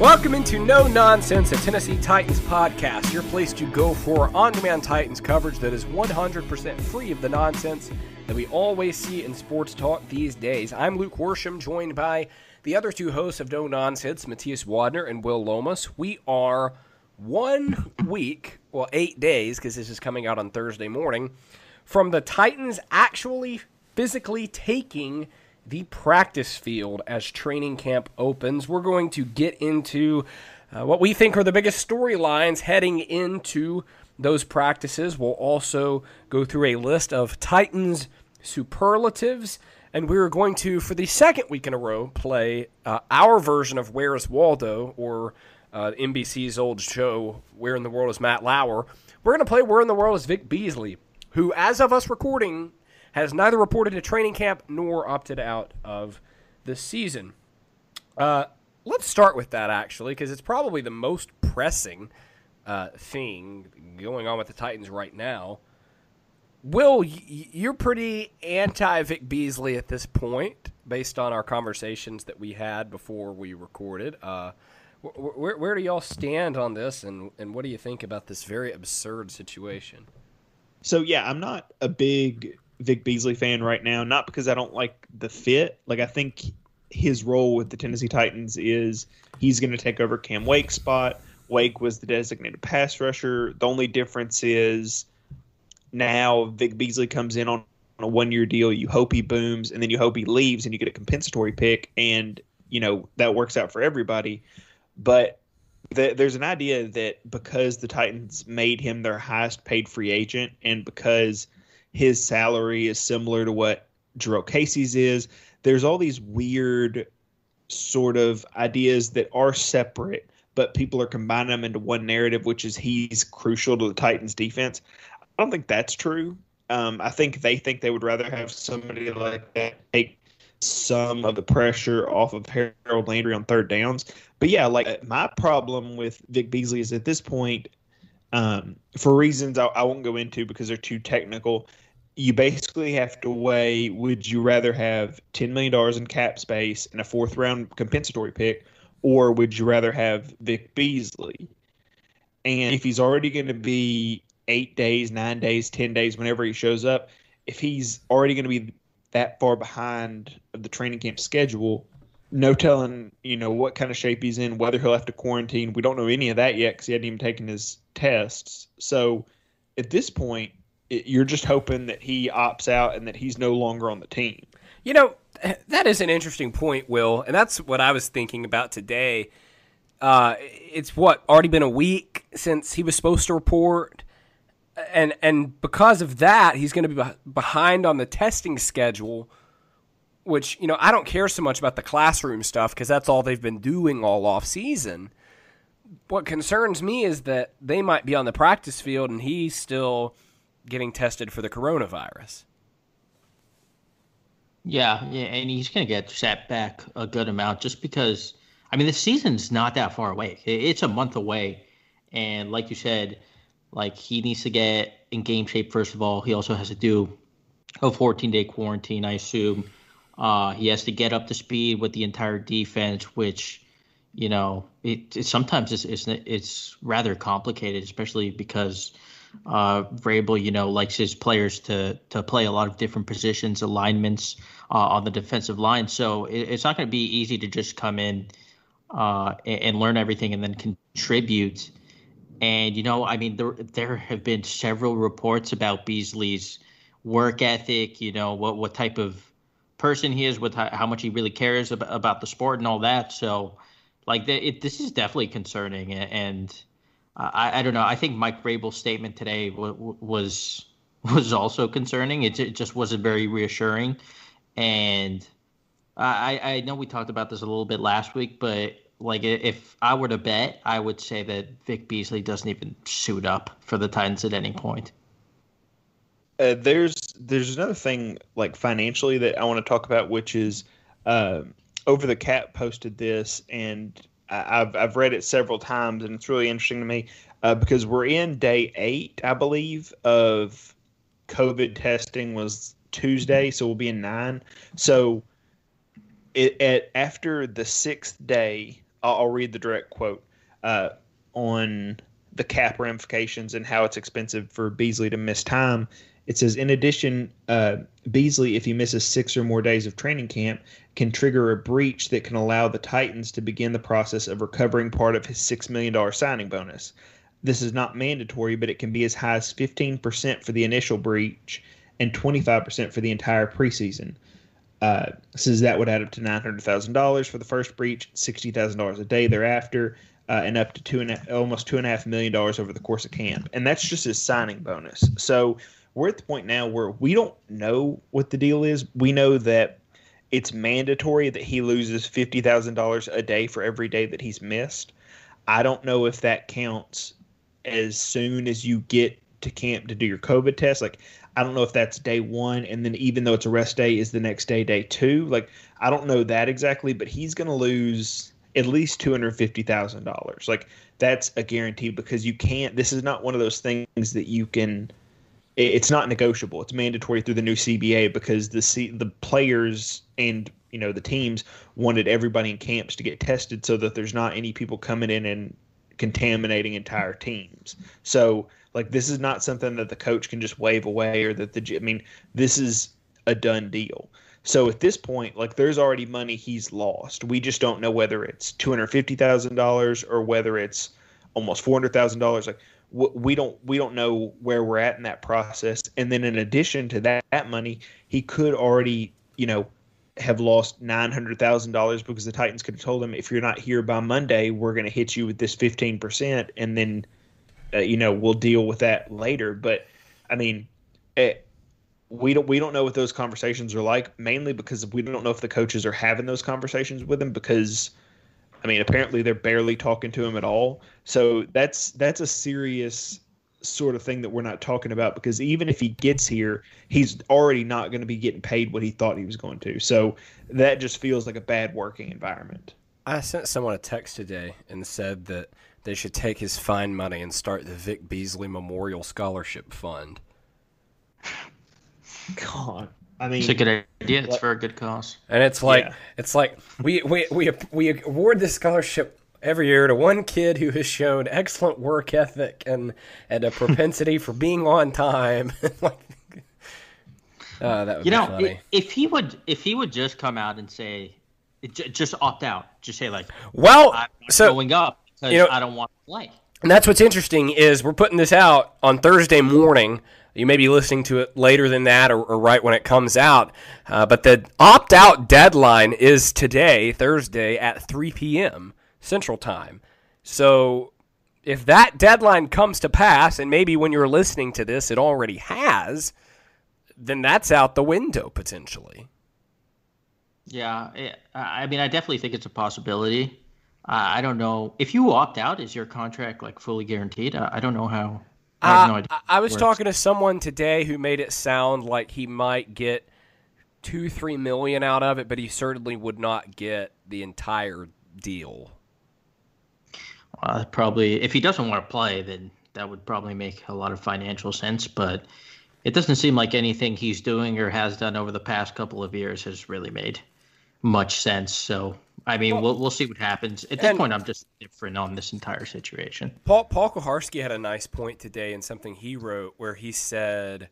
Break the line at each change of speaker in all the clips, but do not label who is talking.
Welcome into No Nonsense, a Tennessee Titans podcast, your place to go for on demand Titans coverage that is 100% free of the nonsense that we always see in sports talk these days. I'm Luke Worsham, joined by the other two hosts of No Nonsense, Matthias Wadner and Will Lomas. We are one week, well, eight days, because this is coming out on Thursday morning, from the Titans actually physically taking the practice field as training camp opens. We're going to get into uh, what we think are the biggest storylines heading into those practices. We'll also go through a list of Titans superlatives. And we're going to, for the second week in a row, play uh, our version of Where's Waldo, or uh, NBC's old show, Where in the World is Matt Lauer. We're going to play Where in the World is Vic Beasley, who, as of us recording, has neither reported to training camp nor opted out of the season. Uh, let's start with that, actually, because it's probably the most pressing uh, thing going on with the Titans right now. Will, you're pretty anti Vic Beasley at this point, based on our conversations that we had before we recorded. Uh, where, where do y'all stand on this, and, and what do you think about this very absurd situation?
So, yeah, I'm not a big Vic Beasley fan right now, not because I don't like the fit. Like I think his role with the Tennessee Titans is he's going to take over Cam Wake's spot. Wake was the designated pass rusher. The only difference is now Vic Beasley comes in on, on a one year deal. You hope he booms, and then you hope he leaves, and you get a compensatory pick, and you know that works out for everybody. But the, there's an idea that because the Titans made him their highest paid free agent, and because his salary is similar to what Jurrell Casey's is. There's all these weird sort of ideas that are separate, but people are combining them into one narrative, which is he's crucial to the Titans defense. I don't think that's true. Um, I think they think they would rather have somebody like that take some of the pressure off of Harold Landry on third downs. But yeah, like my problem with Vic Beasley is at this point, um, for reasons I, I won't go into because they're too technical, you basically have to weigh would you rather have $10 million in cap space and a fourth round compensatory pick, or would you rather have Vic Beasley? And if he's already going to be eight days, nine days, 10 days, whenever he shows up, if he's already going to be that far behind of the training camp schedule, no telling, you know, what kind of shape he's in, whether he'll have to quarantine. We don't know any of that yet because he hadn't even taken his tests. So at this point, it, you're just hoping that he opts out and that he's no longer on the team.
You know, that is an interesting point, Will, and that's what I was thinking about today. Uh, it's what already been a week since he was supposed to report, and and because of that, he's going to be behind on the testing schedule. Which you know, I don't care so much about the classroom stuff because that's all they've been doing all off season. What concerns me is that they might be on the practice field and he's still getting tested for the coronavirus.
Yeah, yeah, and he's going to get set back a good amount just because. I mean, the season's not that far away. It's a month away, and like you said, like he needs to get in game shape first of all. He also has to do a 14 day quarantine, I assume. Uh, he has to get up to speed with the entire defense, which you know, it, it sometimes it's, it's it's rather complicated, especially because uh, Vrabel, you know, likes his players to to play a lot of different positions, alignments uh, on the defensive line. So it, it's not going to be easy to just come in uh, and, and, learn everything and then contribute. And you know, I mean, there there have been several reports about Beasley's work ethic. You know, what what type of person he is, with how, how much he really cares about, about the sport and all that. So, like, the, it, this is definitely concerning. And I, I don't know. I think Mike Vrabel's statement today w- was was also concerning. It, it just wasn't very reassuring. And I, I know we talked about this a little bit last week, but like if I were to bet, I would say that Vic Beasley doesn't even suit up for the Titans at any point.
Uh, there's there's another thing like financially that I want to talk about, which is uh, over the cap posted this, and I've I've read it several times, and it's really interesting to me uh, because we're in day eight, I believe, of COVID testing was Tuesday, so we'll be in nine. So, it, at after the sixth day, I'll, I'll read the direct quote uh, on the cap ramifications and how it's expensive for Beasley to miss time. It says, in addition, uh, Beasley, if he misses six or more days of training camp, can trigger a breach that can allow the Titans to begin the process of recovering part of his $6 million signing bonus. This is not mandatory, but it can be as high as 15% for the initial breach and 25% for the entire preseason. Uh, says that would add up to $900,000 for the first breach, $60,000 a day thereafter, uh, and up to two and a, almost two and a half million dollars over the course of camp. And that's just his signing bonus. So we're at the point now where we don't know what the deal is. We know that it's mandatory that he loses $50,000 a day for every day that he's missed. I don't know if that counts as soon as you get to camp to do your COVID test. Like, I don't know if that's day one, and then even though it's a rest day, is the next day day two. Like, I don't know that exactly, but he's going to lose at least two hundred fifty thousand dollars. Like, that's a guarantee because you can't. This is not one of those things that you can. It's not negotiable. It's mandatory through the new CBA because the C, the players and you know the teams wanted everybody in camps to get tested so that there's not any people coming in and contaminating entire teams. So like this is not something that the coach can just wave away or that the I mean this is a done deal. So at this point, like there's already money he's lost. We just don't know whether it's two hundred fifty thousand dollars or whether it's almost four hundred thousand dollars. Like we don't we don't know where we're at in that process. And then in addition to that, that money, he could already you know have lost nine hundred thousand dollars because the Titans could have told him if you're not here by Monday, we're going to hit you with this fifteen percent, and then uh, you know we'll deal with that later. But I mean, it, eh, we don't we don't know what those conversations are like, mainly because we don't know if the coaches are having those conversations with him because. I mean, apparently they're barely talking to him at all. So that's that's a serious sort of thing that we're not talking about because even if he gets here, he's already not going to be getting paid what he thought he was going to. So that just feels like a bad working environment.
I sent someone a text today and said that they should take his fine money and start the Vic Beasley Memorial Scholarship Fund.
God. I mean,
it's a good idea. It's for a good cause.
And it's like yeah. it's like we, we we we award this scholarship every year to one kid who has shown excellent work ethic and and a propensity for being on time. like, uh, that would
you know,
funny.
if he would if he would just come out and say, just opt out, just say like,
well,
I'm
so
going up because you know, I don't want to play.
And that's what's interesting is we're putting this out on Thursday morning. You may be listening to it later than that or, or right when it comes out. Uh, but the opt out deadline is today, Thursday, at 3 p.m. Central Time. So if that deadline comes to pass, and maybe when you're listening to this, it already has, then that's out the window potentially.
Yeah, I mean, I definitely think it's a possibility. Uh, I don't know if you opt out. Is your contract like fully guaranteed? I, I don't know how. I,
uh, no I, I was talking to someone today who made it sound like he might get two, three million out of it, but he certainly would not get the entire deal.
Uh, probably, if he doesn't want to play, then that would probably make a lot of financial sense. But it doesn't seem like anything he's doing or has done over the past couple of years has really made much sense. So, I mean, well, we'll we'll see what happens. At this point, I'm just different on this entire situation.
Paul Paul Kuharsky had a nice point today in something he wrote where he said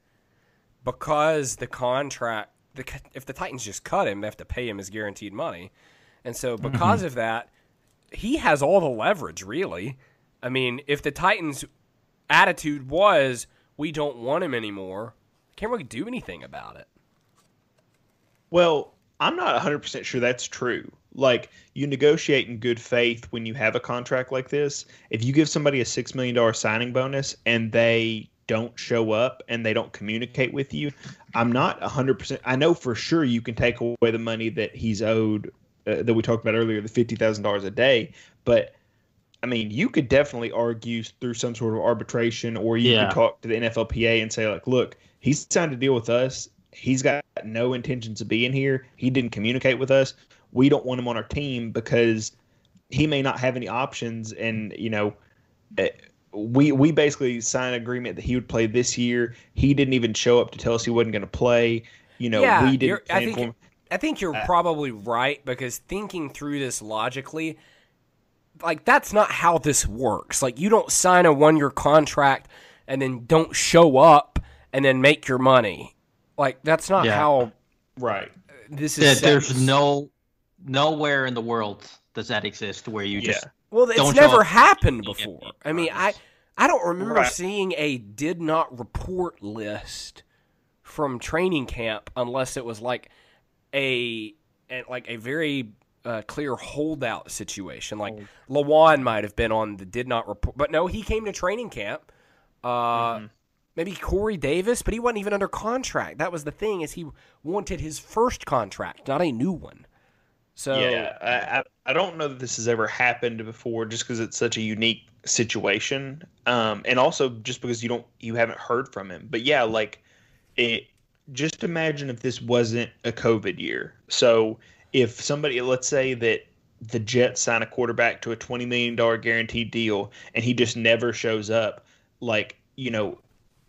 because the contract, the, if the Titans just cut him, they have to pay him his guaranteed money, and so because mm-hmm. of that, he has all the leverage. Really, I mean, if the Titans' attitude was we don't want him anymore, can't really do anything about it.
Well, I'm not 100% sure that's true. Like, you negotiate in good faith when you have a contract like this. If you give somebody a $6 million signing bonus and they don't show up and they don't communicate with you, I'm not 100%. I know for sure you can take away the money that he's owed, uh, that we talked about earlier, the $50,000 a day. But, I mean, you could definitely argue through some sort of arbitration or you yeah. could talk to the NFLPA and say, like, look, he's signed to deal with us he's got no intentions of being here. He didn't communicate with us. We don't want him on our team because he may not have any options. And you know, eh, we we basically signed an agreement that he would play this year. He didn't even show up to tell us he wasn't going to play. You know,
yeah,
we didn't.
I think I think you're uh, probably right because thinking through this logically, like that's not how this works. Like you don't sign a one year contract and then don't show up and then make your money. Like that's not yeah. how.
Right.
This is.
there's no nowhere in the world does that exist where you yeah. just.
Well, it's never happened before. I mean, I I don't remember right. seeing a did not report list from training camp unless it was like a, a like a very uh, clear holdout situation. Like oh. Lewan might have been on the did not report, but no, he came to training camp. Uh, mm-hmm maybe Corey Davis, but he wasn't even under contract. That was the thing is he wanted his first contract, not a new one. So
yeah, I, I don't know that this has ever happened before, just because it's such a unique situation, um, and also just because you don't you haven't heard from him. But yeah, like it. Just imagine if this wasn't a COVID year. So if somebody, let's say that the Jets sign a quarterback to a twenty million dollar guaranteed deal, and he just never shows up, like you know,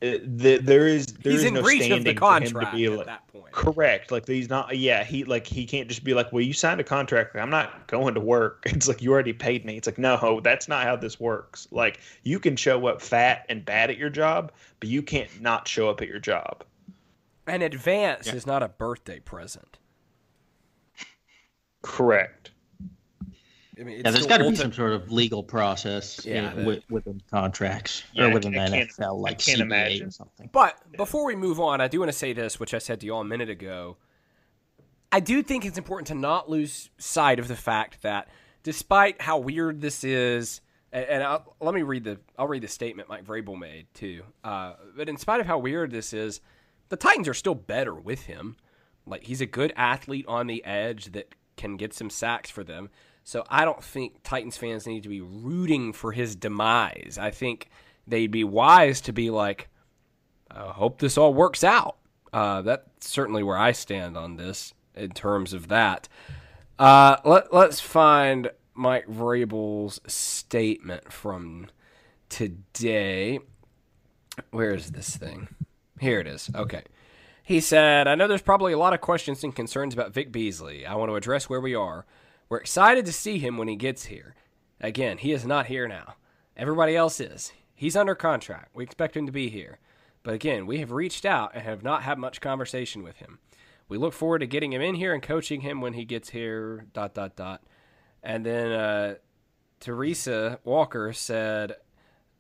Uh, the, there is there
he's
is
in
no
breach of the contract
for him to be
at
like,
that point.
Correct. Like he's not. Yeah, he like he can't just be like, well, you signed a contract. I'm not going to work. It's like you already paid me. It's like no, that's not how this works. Like you can show up fat and bad at your job, but you can't not show up at your job.
An advance yeah. is not a birthday present.
Correct.
I mean, yeah, there's got to be some sort of legal process yeah, with, within contracts
yeah,
or within
I,
the NFL, like CBA imagine. or something.
But before we move on, I do want to say this, which I said to you all a minute ago. I do think it's important to not lose sight of the fact that, despite how weird this is, and, and I'll, let me read the I'll read the statement Mike Vrabel made too. Uh, but in spite of how weird this is, the Titans are still better with him. Like he's a good athlete on the edge that can get some sacks for them. So I don't think Titans fans need to be rooting for his demise. I think they'd be wise to be like, I hope this all works out. Uh, that's certainly where I stand on this in terms of that. Uh, let, let's find Mike Vrabel's statement from today. Where is this thing? Here it is. Okay. He said, I know there's probably a lot of questions and concerns about Vic Beasley. I want to address where we are. We're excited to see him when he gets here. Again, he is not here now. Everybody else is. He's under contract. We expect him to be here. But again, we have reached out and have not had much conversation with him. We look forward to getting him in here and coaching him when he gets here. Dot dot dot. And then uh, Teresa Walker said,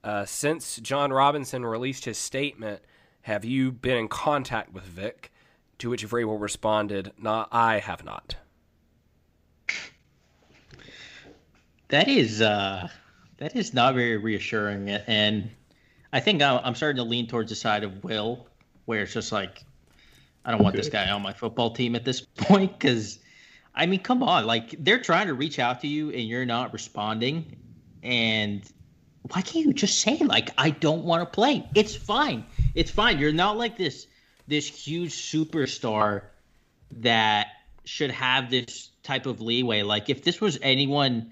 uh, since Jon Robinson released his statement, Have you been in contact with Vic? To which Vrabel responded, "Nah, I have not."
That is uh, that is not very reassuring, and I think I'm starting to lean towards the side of Will, where it's just like, I don't want this guy on my football team at this point because, I mean, come on, like they're trying to reach out to you and you're not responding, and why can't you just say like I don't want to play? It's fine. It's fine. You're not like this this huge superstar that should have this type of leeway. Like if this was anyone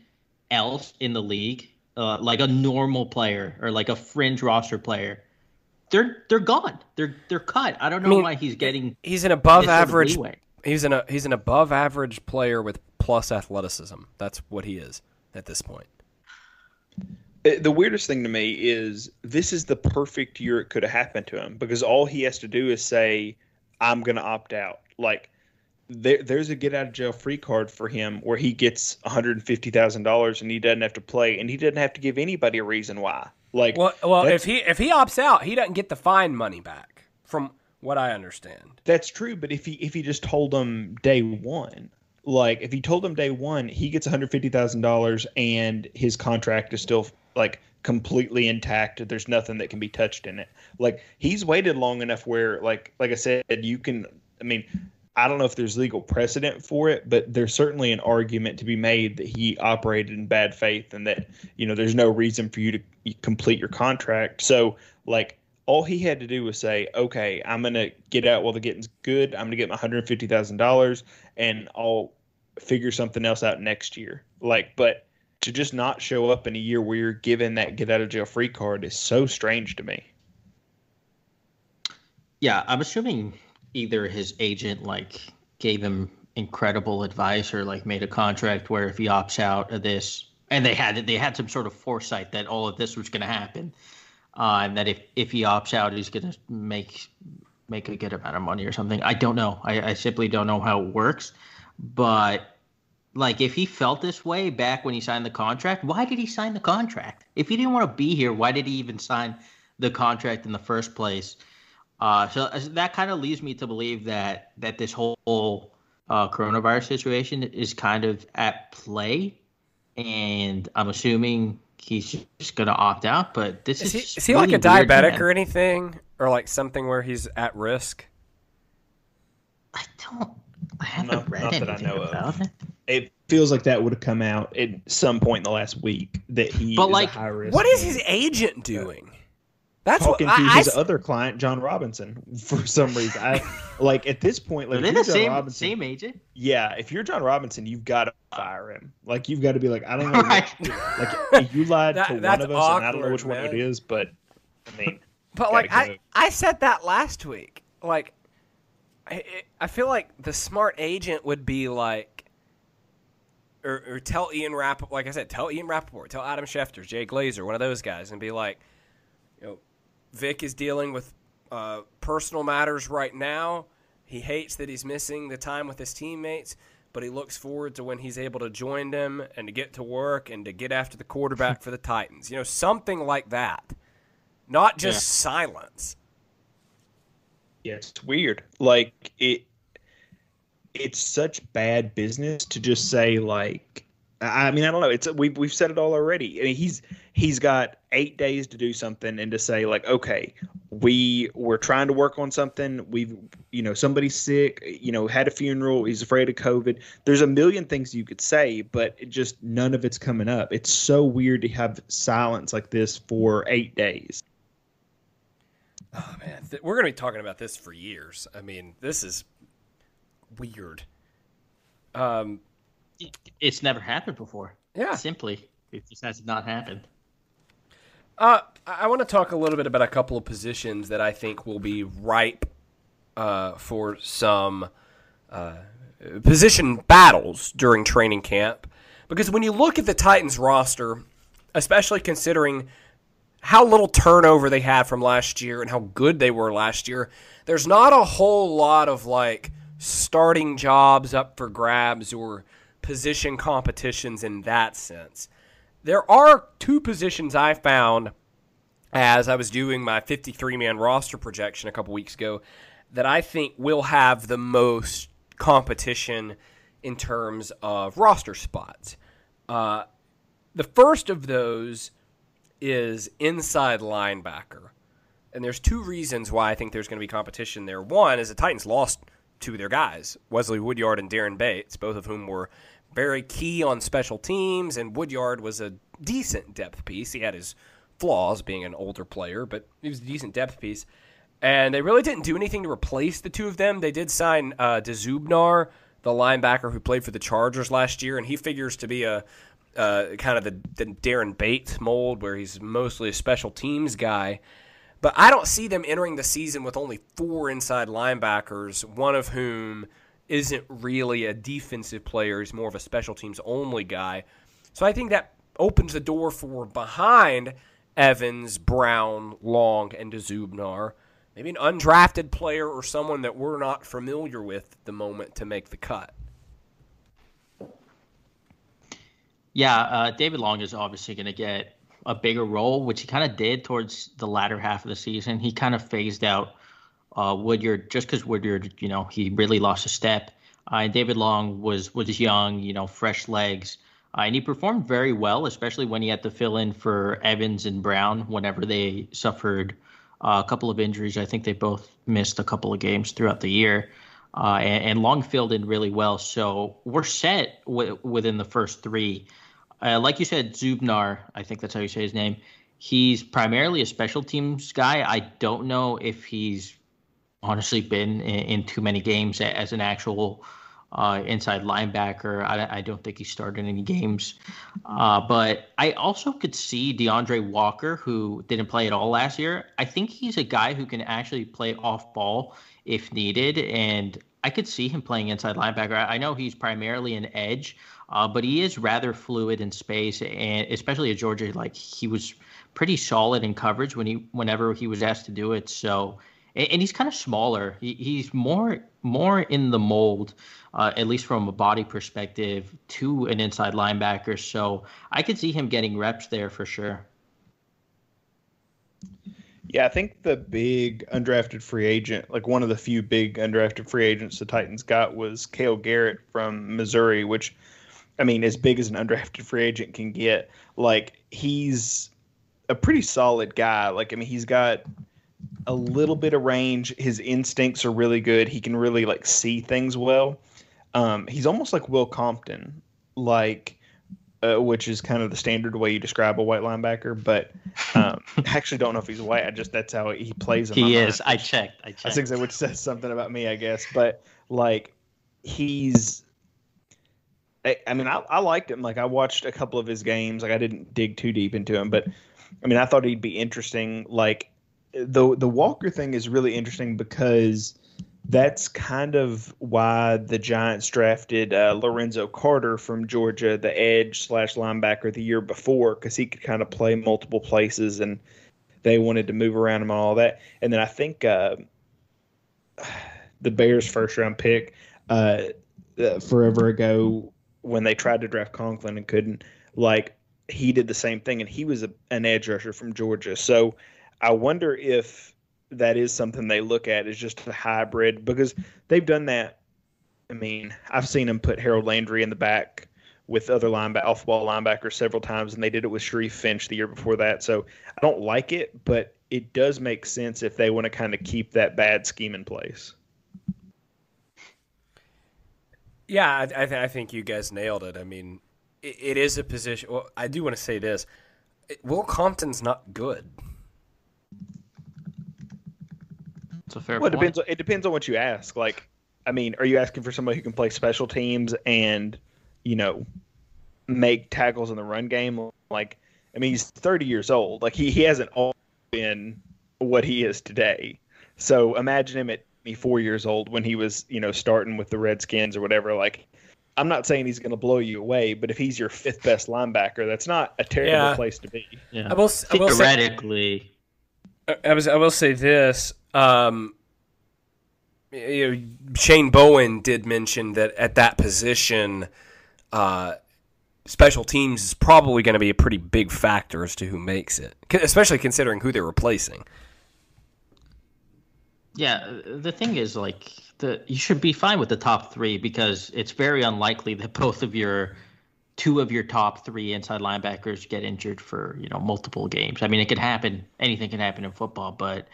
else in the league, uh, like a normal player or like a fringe roster player, they're they're gone. They're they're cut. I don't know I mean, why he's getting.
He's an above average. He's an he's an above average player with plus athleticism. That's what he is at this point.
Uh, the weirdest thing to me is this is the perfect year it could have happened to him because all he has to do is say, "I'm going to opt out." Like there, there's a get out of jail free card for him where he gets $150,000 and he doesn't have to play and he doesn't have to give anybody a reason why. Like,
well, well, if he if he opts out, he doesn't get the fine money back from what I understand.
That's true, but if he if he just told them day one, like if he told them day one, he gets $150,000 and his contract is still like completely intact. There's nothing that can be touched in it. Like he's waited long enough where like like I said, you can I mean, I don't know if there's legal precedent for it, but there's certainly an argument to be made that he operated in bad faith and that, you know, there's no reason for you to complete your contract. So, like, all he had to do was say, okay, I'm going to get out while the getting's good. I'm going to get my $150,000 and I'll figure something else out next year. Like, but to just not show up in a year where you're given that get out of jail free card is so strange to me.
Yeah, I'm assuming either his agent like gave him incredible advice or like made a contract where if he opts out of this and they had they had some sort of foresight that all of this was going to happen uh, and that if if he opts out he's going to make make a good amount of money or something. I don't know. I, I simply don't know how it works. But like if he felt this way back when he signed the contract why did he sign the contract? If he didn't want to be here why did he even sign the contract in the first place uh, so that kind of leads me to believe that that this whole uh, coronavirus situation is kind of at play, and I'm assuming he's just going to opt out. But this is,
is he, is he really like a diabetic or anything, or like something where he's at risk?
I don't. I haven't not, read not anything about it.
It feels like that would have come out at some point in the last week that he but like, high risk.
What is his agent doing?
That's talking what, to I, his I, other client, John Robinson, for some reason. I like at this point, like
they the same Robinson, same agent.
Yeah, if you're John Robinson, you've got to fire him. Like you've got to be like, I don't know, right. like you lied that, to one of us, awkward, and I don't know which man. one it is, but I mean,
but like go. I I said that last week. Like, I I feel like the smart agent would be like, or, or tell Ian Rapp, like I said, tell Ian Rapoport, tell Adam Schefter, Jay Glazer, one of those guys, and be like, you know Vic is dealing with uh, personal matters right now. He hates that he's missing the time with his teammates, but he looks forward to when he's able to join them and to get to work and to get after the quarterback for the Titans. You know, something like that. Not just yeah. silence.
Yeah, it's weird. Like it it's such bad business to just say like I mean, I don't know. It's we've we've said it all already. I mean, he's he's got eight days to do something and to say like, okay, we we're trying to work on something. We've you know somebody's sick. You know, had a funeral. He's afraid of COVID. There's a million things you could say, but it just none of it's coming up. It's so weird to have silence like this for eight days.
Oh man, we're gonna be talking about this for years. I mean, this is weird. Um
it's never happened before.
Yeah.
Simply, it just has not happened.
Uh, I want to talk a little bit about a couple of positions that I think will be ripe uh, for some uh, position battles during training camp. Because when you look at the Titans roster, especially considering how little turnover they had from last year and how good they were last year, there's not a whole lot of like starting jobs up for grabs or position competitions in that sense. There are two positions I found as I was doing my 53 man roster projection a couple weeks ago that I think will have the most competition in terms of roster spots. Uh, the first of those is inside linebacker. And there's two reasons why I think there's going to be competition there. One is the Titans lost two of their guys, Wesley Woodyard and Daren Bates, both of whom were very key on special teams, and Woodyard was a decent depth piece. He had his flaws being an older player, but he was a decent depth piece. And they really didn't do anything to replace the two of them. They did sign uh, Dzubnar, the linebacker who played for the Chargers last year, and he figures to be a uh, kind of the, the Daren Bates mold, where he's mostly a special teams guy. But I don't see them entering the season with only four inside linebackers, one of whom isn't really a defensive player. He's more of a special teams only guy. So I think that opens the door for behind Evans, Brown, Long, and Dzubnar. Maybe an undrafted player or someone that we're not familiar with at the moment to make the cut.
Yeah, uh, David Long is obviously going to get a bigger role, which he kind of did towards the latter half of the season. He kind of phased out uh, Woodyard just because Woodyard, you know, he really lost a step. Uh, David Long was was young, you know, fresh legs. Uh, and he performed very well, especially when he had to fill in for Evans and Brown whenever they suffered uh, a couple of injuries. I think they both missed a couple of games throughout the year. Uh, and, and, Long filled in really well. So we're set w- within the first three. Uh, like you said, Dzubnar, I think that's how you say his name. He's primarily a special teams guy. I don't know if he's honestly been in, in too many games as an actual uh, inside linebacker. I, I, don't think he started any games. Uh, but I also could see D'Andre Walker, who didn't play at all last year. I think he's a guy who can actually play off ball if needed. And I could see him playing inside linebacker. I, I know he's primarily an edge, uh, but he is rather fluid in space. And especially at Georgia, like he was pretty solid in coverage when he whenever he was asked to do it. So and, he's kind of smaller. He, he's more more in the mold uh, at least from a body perspective, to an inside linebacker. So I could see him getting reps there for sure.
Yeah, I think the big undrafted free agent, like one of the few big undrafted free agents the Titans got was Cale Garrett from Missouri, which, I mean, as big as an undrafted free agent can get. Like, he's a pretty solid guy. Like, I mean, he's got a little bit of range. His instincts are really good. He can really, like, see things well. Um, he's almost like Will Compton, like uh, which is kind of the standard way you describe a white linebacker. But um, I actually don't know if he's white. I just that's how he plays.
he is. Mind. I checked. I checked.
I think that which says something about me, I guess. But like he's. I, I mean, I, I liked him. Like I watched a couple of his games. Like I didn't dig too deep into him, but I mean, I thought he'd be interesting. Like the the Walker thing is really interesting because that's kind of why the Giants drafted uh, Lorenzo Carter from Georgia, the edge slash linebacker, the year before, because he could kind of play multiple places, and they wanted to move around him and all that. And then I think uh, the Bears' first round pick uh, uh, forever ago, when they tried to draft Conklin and couldn't, like he did the same thing, and he was a, an edge rusher from Georgia. So I wonder if that is something they look at is just a hybrid because they've done that. I mean, I've seen them put Harold Landry in the back with other linebacker, off ball linebackers several times, and they did it with Sharif Finch the year before that. So I don't like it, but it does make sense if they want to kind of keep that bad scheme in place.
Yeah, I, th- I think you guys nailed it. I mean, it, it is a position. Well, I do want to say this: Will Compton's not good.
It's a fair.
Well,
it
depends. It depends on what you ask. Like, I mean, are you asking for somebody who can play special teams and, you know, make tackles in the run game? Like, I mean, he's 30 years old. Like, he, he hasn't all been what he is today. So imagine him at four years old when he was, you know, starting with the Redskins or whatever. Like, I'm not saying he's going to blow you away, but if he's your fifth best linebacker, that's not a terrible yeah. place to be.
Yeah. I will, I will theoretically.
Say, I was. I will say this. Um, you know, Shane Bowen did mention that at that position, uh, special teams is probably going to be a pretty big factor as to who makes it, especially considering who they're replacing.
Yeah, the thing is, like, the you should be fine with the top three because it's very unlikely that both of your two of your top three inside linebackers get injured for you know multiple games. I mean, it could happen. Anything can happen in football, but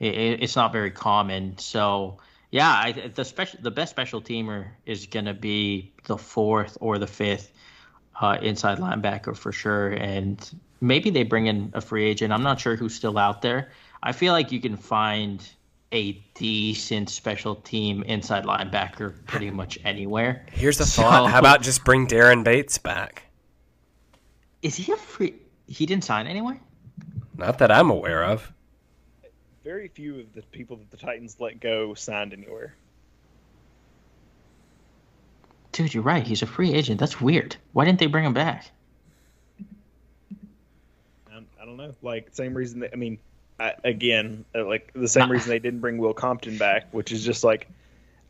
it, it's not very common. So yeah, I, the special the best special teamer is going to be the fourth or the fifth uh, inside linebacker for sure, and maybe they bring in a free agent. I'm not sure who's still out there. I feel like you can find a decent special team inside linebacker pretty much anywhere.
Here's the so, thought: How about just bring Daren Bates back?
Is he a free? He didn't sign anywhere.
Not that I'm aware of.
Very few of the people that the Titans let go signed anywhere.
Dude, you're right. He's a free agent. That's weird. Why didn't they bring him back?
I don't know. Like same reason that I mean, I, again, uh, like the same reason they didn't bring Will Compton back, which is just like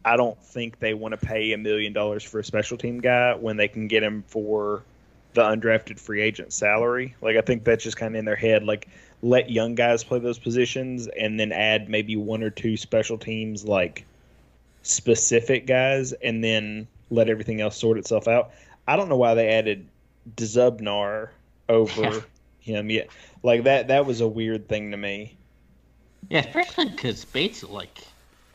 I don't think they want to pay a million dollars for a special team guy when they can get him for the undrafted free agent salary. Like I think that's just kind of in their head. Like let young guys play those positions and then add maybe one or two special teams like specific guys and then let everything else sort itself out. I don't know why they added Dzubnar over him yet. Like that that was a weird thing to me.
Yeah, especially because Bates like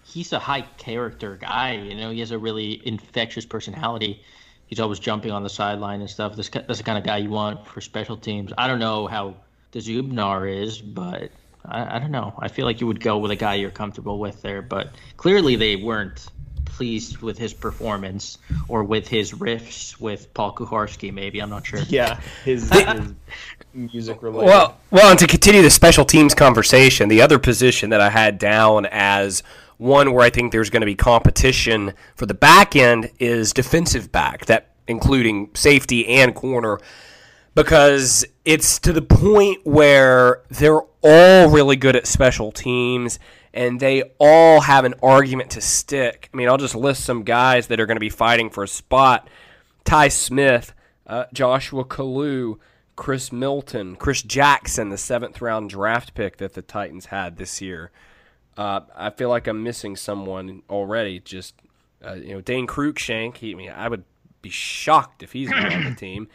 he's a high character guy. You know, he has a really infectious personality. He's always jumping on the sideline and stuff. This that's the kind of guy you want for special teams. I don't know how Dzubnar is, but I, I don't know. I feel like you would go with a guy you're comfortable with there, but clearly they weren't pleased with his performance or with his riffs with Paul Kuharsky. Maybe I'm not sure.
Yeah, his, his music related.
Well, well, and to continue the special teams conversation, the other position that I had down as one where I think there's going to be competition for the back end is defensive back, that including safety and corner because it's to the point where they're all really good at special teams and they all have an argument to stick. I mean, I'll just list some guys that are going to be fighting for a spot Tye Smith, uh, Joshua Kalu, Chris Milton, Chris Jackson, the seventh round draft pick that the Titans had this year. Uh, I feel like I'm missing someone already. Just uh, you know, Dane Cruikshank. He, I mean, I would be shocked if he's on the team.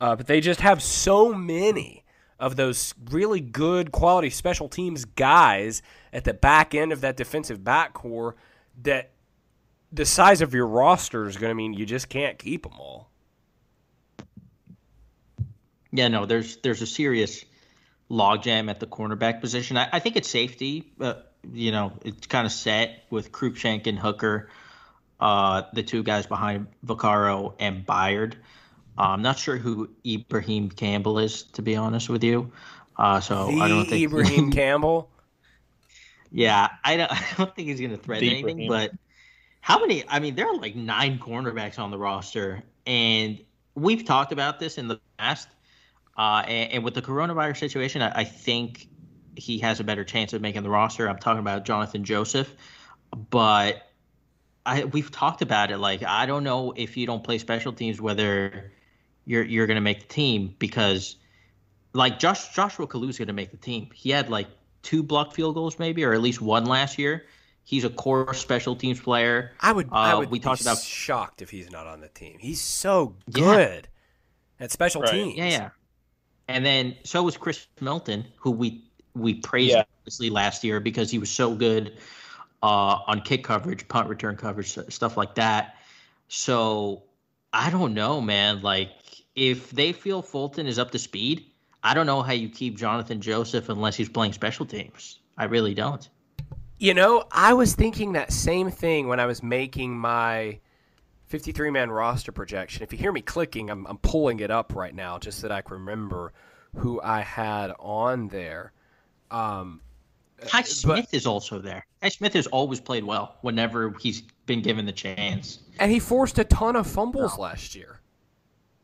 Uh, but they just have so many of those really good quality special teams guys at the back end of that defensive back core that the size of your roster is going to mean you just can't keep them all.
Yeah, no, there's there's a serious logjam at the cornerback position. I, I think it's safety. Uh, you know, it's kind of set with Cruikshank and Hooker, uh, the two guys behind Vaccaro and Byard. Uh, I'm not sure who Ibraheim Campbell is, to be honest with you. Uh, so
the
I don't think
Ibraheim Campbell.
Yeah, I don't. I don't think he's going to threaten anything. But how many? I mean, there are like nine cornerbacks on the roster, and we've talked about this in the past. Uh, and, and, with the coronavirus situation, I, I, think he has a better chance of making the roster. I'm talking about Jonathan Joseph, but I we've talked about it. Like I don't know if you don't play special teams whether you're you're going to make the team because like Josh Joshua Kalu's going to make the team. He had like two blocked field goals maybe or at least one last year. He's a core special teams player.
I would uh, I would we talked about shocked if he's not on the team. He's so good yeah. at special right. teams.
Yeah, yeah. And then so was Chris Milton, who we we praised yeah. obviously last year because he was so good uh, on kick coverage, punt return coverage, stuff like that. So I don't know, man. Like if they feel Fulton is up to speed, I don't know how you keep Jonathan Joseph unless he's playing special teams. I really don't.
You know, I was thinking that same thing when I was making my 53 man roster projection. If you hear me clicking, I'm, I'm pulling it up right now just so that I can remember who I had on there. Um,
Tye Smith but, is also there. Tye Smith has always played well whenever he's been given the chance.
And he forced a ton of fumbles last year.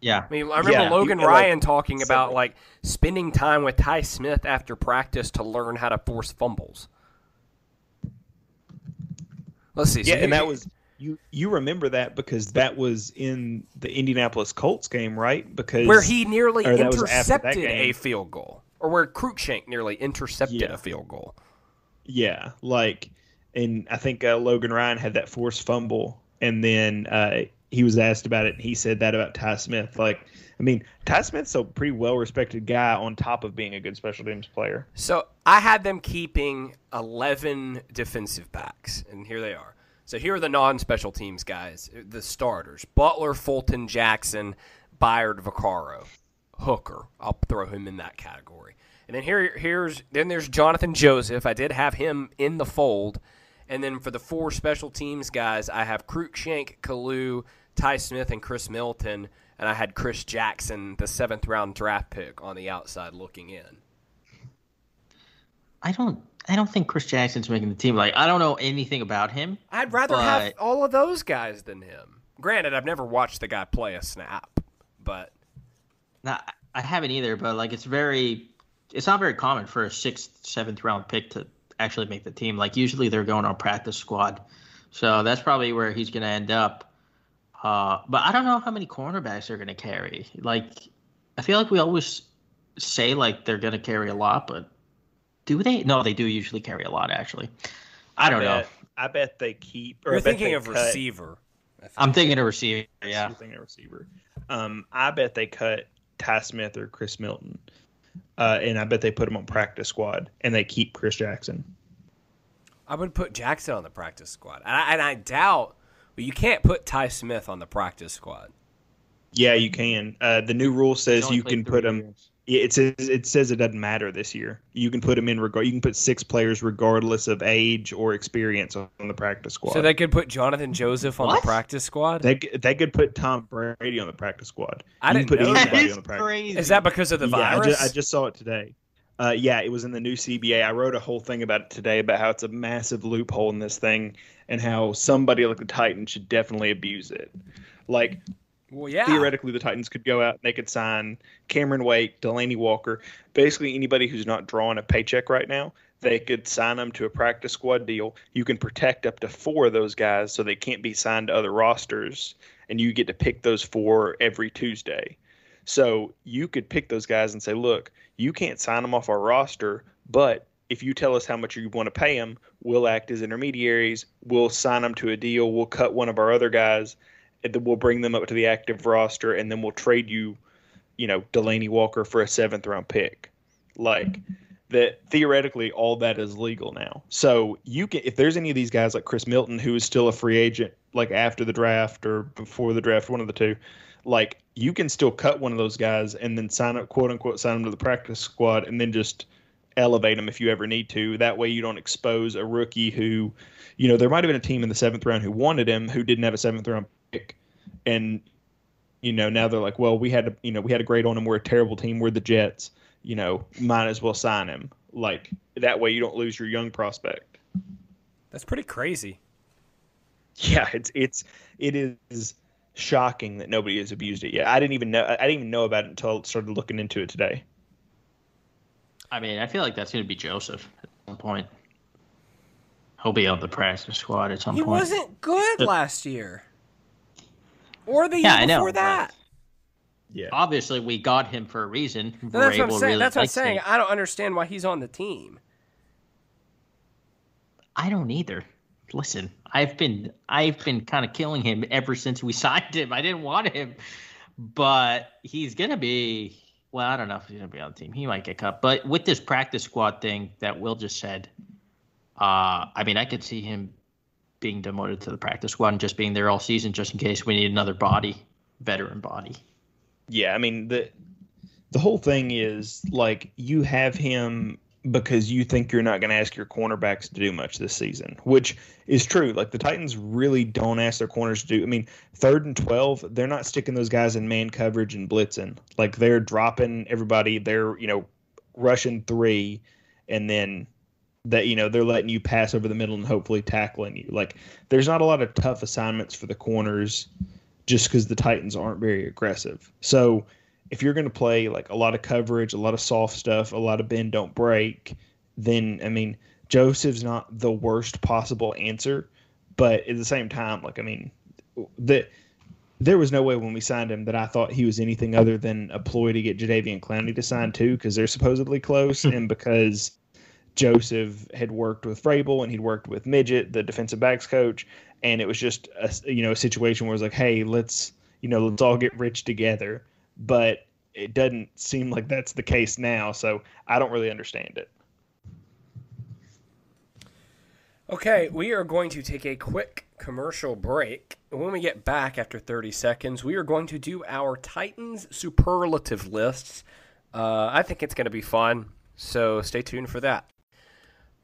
Yeah.
I mean, I remember yeah, Logan Ryan like, talking about like spending time with Tye Smith after practice to learn how to force fumbles. Let's see.
So yeah, and that was You you remember that because that was in the Indianapolis Colts game, right? Because
where he nearly
or that was after that
intercepted a field goal, or where Cruikshank nearly intercepted
Yeah.
a field goal.
Yeah, like, and I think uh, Logan Ryan had that forced fumble, and then uh, he was asked about it, and he said that about Tye Smith. Like, I mean, Tye Smith's a pretty well respected guy on top of being a good special teams player.
So I had them keeping 11 defensive backs, and here they are. So here are the non-special teams guys, the starters: Butler, Fulton, Jackson, Byard, Vaccaro, Hooker. I'll throw him in that category. And then here, here's then there's Jonathan Joseph. I did have him in the fold. And then for the four special teams guys, I have Cruikshank, Kalu, Tye Smith, and Chris Milton. And I had Chris Jackson, the seventh round draft pick, on the outside looking in.
I don't. I don't think Chris Jackson's making the team. Like I don't know anything about him.
I'd rather have all of those guys than him. Granted, I've never watched the guy play a snap, but
Not, I haven't either, but like it's very, it's not very common for a sixth, seventh round pick to actually make the team. Like usually they're going on practice squad, so that's probably where he's going to end up. Uh, but I don't know how many cornerbacks they're going to carry. Like I feel like we always say like they're going to carry a lot, but do they? No, they do usually carry a lot actually. I don't know.
bet, I bet they keep. Or
you're
I bet
thinking of
cut-
receiver.
I'm thinking a receiver. Yeah.
You're thinking of receiver. Um, I bet they cut Tye Smith or Chris Milton, uh, and I bet they put him on practice squad, and they keep Chris Jackson.
I would put Jackson on the practice squad, and I, and I doubt. But you can't put Tye Smith on the practice squad.
Yeah, you can. Uh, the new rule says you can put him.
years.
Yeah, it says it says it doesn't matter this year. You can put him in regard. You can put six players regardless of age or experience on the practice squad.
So they could put Johnathan Joseph on
What?
the practice squad.
they they could put Tom Brady on the practice squad.
I
you
didn't
put
know
anybody
that.
That is
on the practice.
crazy.
Is that because of the
yeah, I
virus?
I just saw it today. Uh, yeah, it was in the new CBA. I wrote a whole thing about it today about how it's a massive loophole in this thing and how somebody like the Titans should definitely abuse it. Like
well, yeah.
theoretically, the Titans could go out and they could sign Cameron Wake, Delanie Walker, basically anybody who's not drawing a paycheck right now. They could sign them to a practice squad deal. You can protect up to four of those guys so they can't be signed to other rosters, and you get to pick those four every Tuesday. So you could pick those guys and say, look, you can't sign them off our roster, but if you tell us how much you want to pay them, we'll act as intermediaries. We'll sign them to a deal. We'll cut one of our other guys, and then we'll bring them up to the active roster, and then we'll trade you, you know, Delanie Walker for a seventh round pick. Like that, theoretically, all that is legal now. So you can, if there's any of these guys like Chris Milton, who is still a free agent, like after the draft or before the draft, one of the two, like you can still cut one of those guys and then sign up, quote unquote, sign them to the practice squad, and then just elevate them if you ever need to. That way, you don't expose a rookie who, you know, there might have been a team in the seventh round who wanted him who didn't have a seventh round pick, and you know now they're like, well, we had to, you know, we had a grade on him. We're a terrible team. We're the Jets. You know, might as well sign him. Like that way, you don't lose your young prospect.
That's pretty crazy.
Yeah, it's it's it is shocking that nobody has abused it yet. I didn't even know I didn't even know about it until I started looking into it today.
I mean, I feel like that's going to be Joseph at some point. He'll be on the practice squad at some
He
point.
He wasn't good last year, or the
Yeah,
year
I know,
before that.
Yeah.
Obviously, we got him for a reason.
No, that's what I'm saying.
really
that's what I'm
likes
saying.
him.
I don't understand why he's on the team.
I don't either. Listen, I've been I've been kind of killing him ever since we signed him. I didn't want him, but he's gonna be. Well, I don't know if he's gonna be on the team. He might get cut, but with this practice squad thing that Will just said, uh, I mean, I could see him being demoted to the practice squad and just being there all season, just in case we need another body, veteran body.
Yeah, I mean the the whole thing is like you have him because you think you're not going to ask your cornerbacks to do much this season, which is true. Like the Titans really don't ask their corners to do. I mean, third and twelve, they're not sticking those guys in man coverage and blitzing. Like they're dropping everybody. They're you know rushing three, and then that you know they're letting you pass over the middle and hopefully tackling you. Like there's not a lot of tough assignments for the corners just because the Titans aren't very aggressive. So if you're going to play like a lot of coverage, a lot of soft stuff, a lot of bend don't break, then I mean Joseph's not the worst possible answer, but at the same time, like I mean, the there was no way when we signed him that I thought he was anything other than a ploy to get Jadeveon Clowney to sign too, because they're supposedly close, and because Joseph had worked with Vrabel and he'd worked with Midget, the defensive backs coach, and it was just a you know a situation where it's like, hey, let's you know let's all get rich together, but it doesn't seem like that's the case now, so I don't really understand it.
Okay, we are going to take a quick commercial break. When we get back after 30 seconds, we are going to do our Titans superlative lists. Uh, I think it's going to be fun, so stay tuned for that.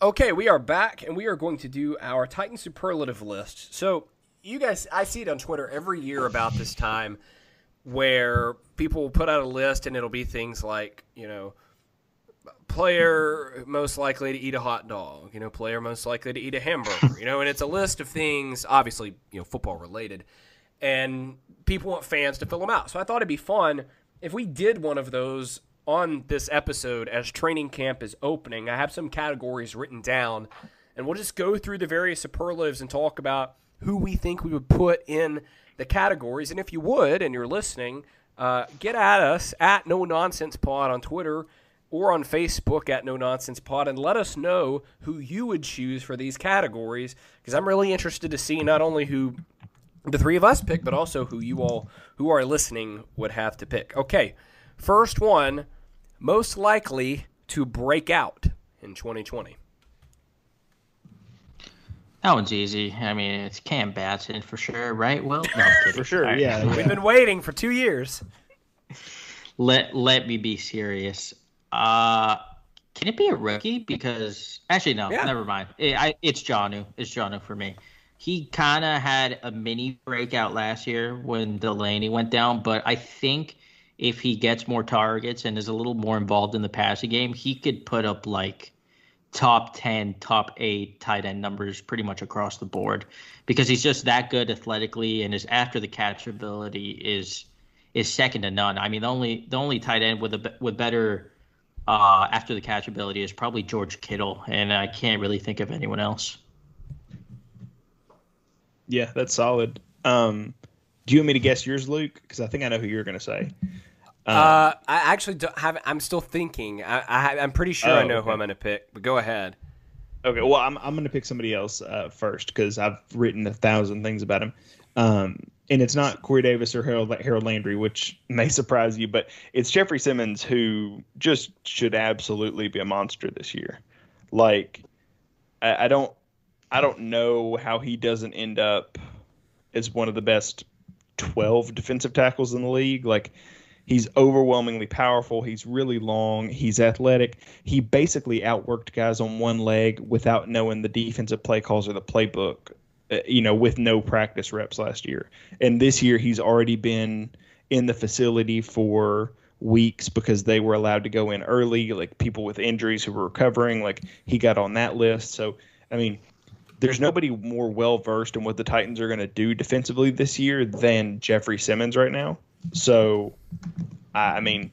Okay, we are back, and we are going to do our Titan superlative list. So, you guys, I see it on Twitter every year about this time where people will put out a list, and it'll be things like, you know, player most likely to eat a hot dog, you know, player most likely to eat a hamburger, you know, and it's a list of things, obviously, you know, football related, and people want fans to fill them out. So I thought it'd be fun if we did one of those on this episode as training camp is opening. I have some categories written down, and we'll just go through the various superlatives and talk about who we think we would put in the categories. And if you would, and you're listening, uh, get at us at No Nonsense Pod on Twitter or on Facebook at No Nonsense Pod and let us know who you would choose for these categories because I'm really interested to see not only who the three of us pick, but also who you all who are listening would have to pick. Okay, first one, most likely to break out in 2020.
That one's easy. I mean, it's Cam Batson for sure, right? Well, no,
for sure, right. yeah,
yeah. We've been waiting for two years.
Let let me be serious. Uh, can it be a rookie? Because actually, no, yeah. never mind. It, I, it's Jonnu. It's Jonnu for me. He kind of had a mini breakout last year when Delanie went down, but I think if he gets more targets and is a little more involved in the passing game, he could put up like top 10, top 8 tight end numbers pretty much across the board because he's just that good athletically and his after the catch ability is is second to none. I mean, the only the only tight end with a with better uh, after the catch ability is probably George Kittle, and I can't really think of anyone else.
Yeah, that's solid. Um, do you want me to guess yours, Luke? Because I think I know who you're going to say.
Um, uh, I actually don't have. I'm still thinking. I, I am pretty sure oh, I know okay. who I'm going to pick. But go ahead.
Okay. Well, I'm I'm going to pick somebody else uh, first because I've written a thousand things about him. Um, and it's not Corey Davis or Harold, Harold Landry, which may surprise you, but it's Jeffrey Simmons who just should absolutely be a monster this year. Like, I, I don't, I don't know how he doesn't end up as one of the best twelve defensive tackles in the league. Like, he's overwhelmingly powerful. He's really long. He's athletic. He basically outworked guys on one leg without knowing the defensive play calls or the playbook uh, you know, with no practice reps last year. And this year he's already been in the facility for weeks because they were allowed to go in early, like people with injuries who were recovering, like he got on that list. So, I mean, there's nobody more well versed in what the Titans are going to do defensively this year than Jeffrey Simmons right now. So, I mean,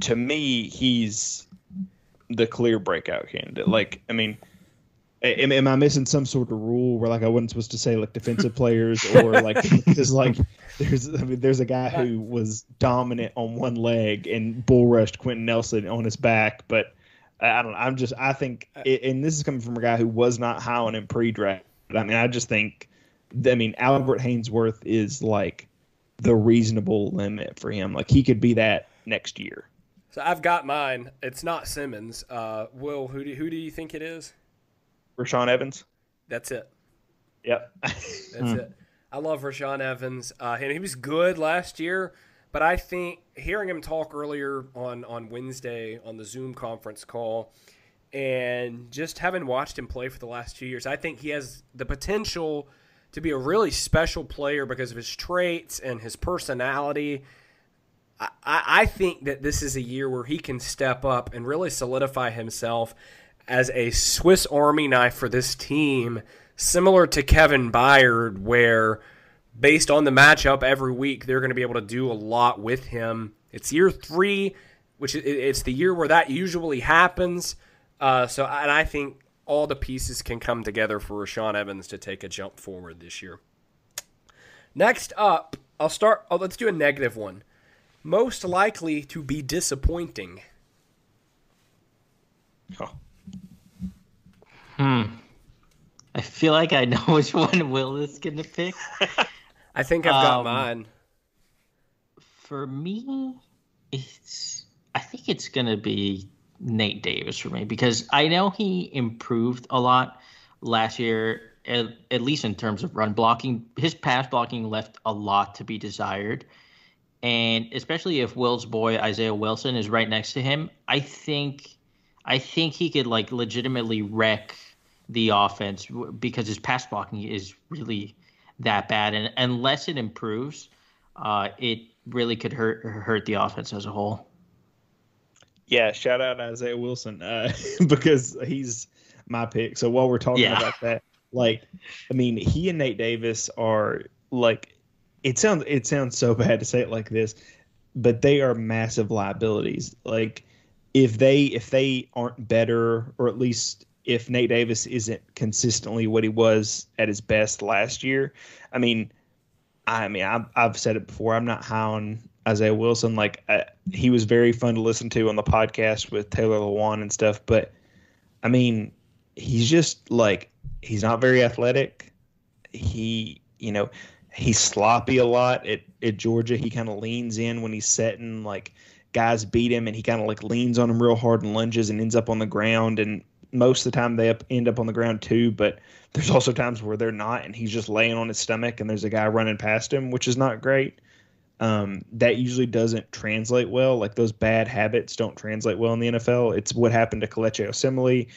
to me, he's the clear breakout candidate. Like, I mean, Am, am, I missing some sort of rule where like I wasn't supposed to say like defensive players or like because like there's I mean there's a guy who was dominant on one leg and bull rushed Quenton Nelson on his back, but I don't know. I'm just I think uh, and this is coming from a guy who was not high on him pre-draft. I mean I just think I mean Albert Haynesworth is like the reasonable limit for him. Like he could be that next year.
So I've got mine. It's not Simmons. Uh, Will, who do, who do you think it is?
Rashaan Evans.
That's it.
Yep.
That's it. I love Rashaan Evans. Uh, and he was good last year, but I think hearing him talk earlier on, on Wednesday on the Zoom conference call and just having watched him play for the last two years, I think he has the potential to be a really special player because of his traits and his personality. I, I think that this is a year where he can step up and really solidify himself as a Swiss Army knife for this team, similar to Kevin Byard, where based on the matchup every week, they're going to be able to do a lot with him. It's year three, which it's the year where that usually happens. Uh, so, and I think all the pieces can come together for Rashaan Evans to take a jump forward this year. Next up, I'll start. Oh, let's do a negative one. Most likely to be disappointing.
Oh.
Hmm. I feel like I know which one Will is gonna pick.
I think I've got
Um,
mine.
For me, it's I think it's gonna be Nate Davis for me because I know he improved a lot last year, at, at least in terms of run blocking. His pass blocking left a lot to be desired. And especially if Will's boy Isaiah Wilson is right next to him, I think I think he could like legitimately wreck the offense because his pass blocking is really that bad. And unless it improves, uh, it really could hurt hurt the offense as a whole.
Yeah, shout out Isaiah Wilson uh, because he's my pick. So while we're talking
Yeah.
about that, like, I mean, he and Nate Davis are like, it sounds it sounds so bad to say it like this, but they are massive liabilities. Like, if they if they aren't better, or at least if Nate Davis isn't consistently what he was at his best last year, I mean, I mean, I've, I've said it before. I'm not high on Isaiah Wilson. Like uh, he was very fun to listen to on the podcast with Taylor Lewan and stuff. But I mean, he's just like he's not very athletic. He, you know, he's sloppy a lot at at Georgia. He kind of leans in when he's setting. Like guys beat him, and he kind of like leans on him real hard and lunges and ends up on the ground. And most of the time they up, end up on the ground too. But there's also times where they're not, and he's just laying on his stomach, and there's a guy running past him, which is not great. Um, that usually doesn't translate well. Like those bad habits don't translate well in the NFL. It's what happened to Kelechi Osemele,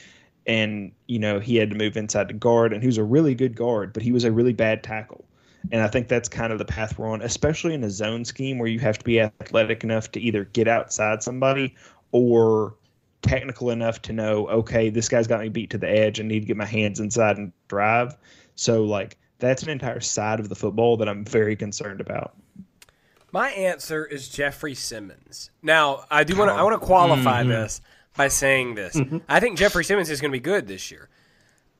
and you know he had to move inside to guard, and he was a really good guard, but he was a really bad tackle. And I think that's kind of the path we're on, especially in a zone scheme where you have to be athletic enough to either get outside somebody or technical enough to know, okay, this guy's got me beat to the edge. I need to get my hands inside and drive. So, like, that's an entire side of the football that I'm very concerned about.
My answer is Jeffrey Simmons. Now, I do want to I want to oh. qualify mm-hmm. this by saying this. Mm-hmm. I think Jeffrey Simmons is going to be good this year.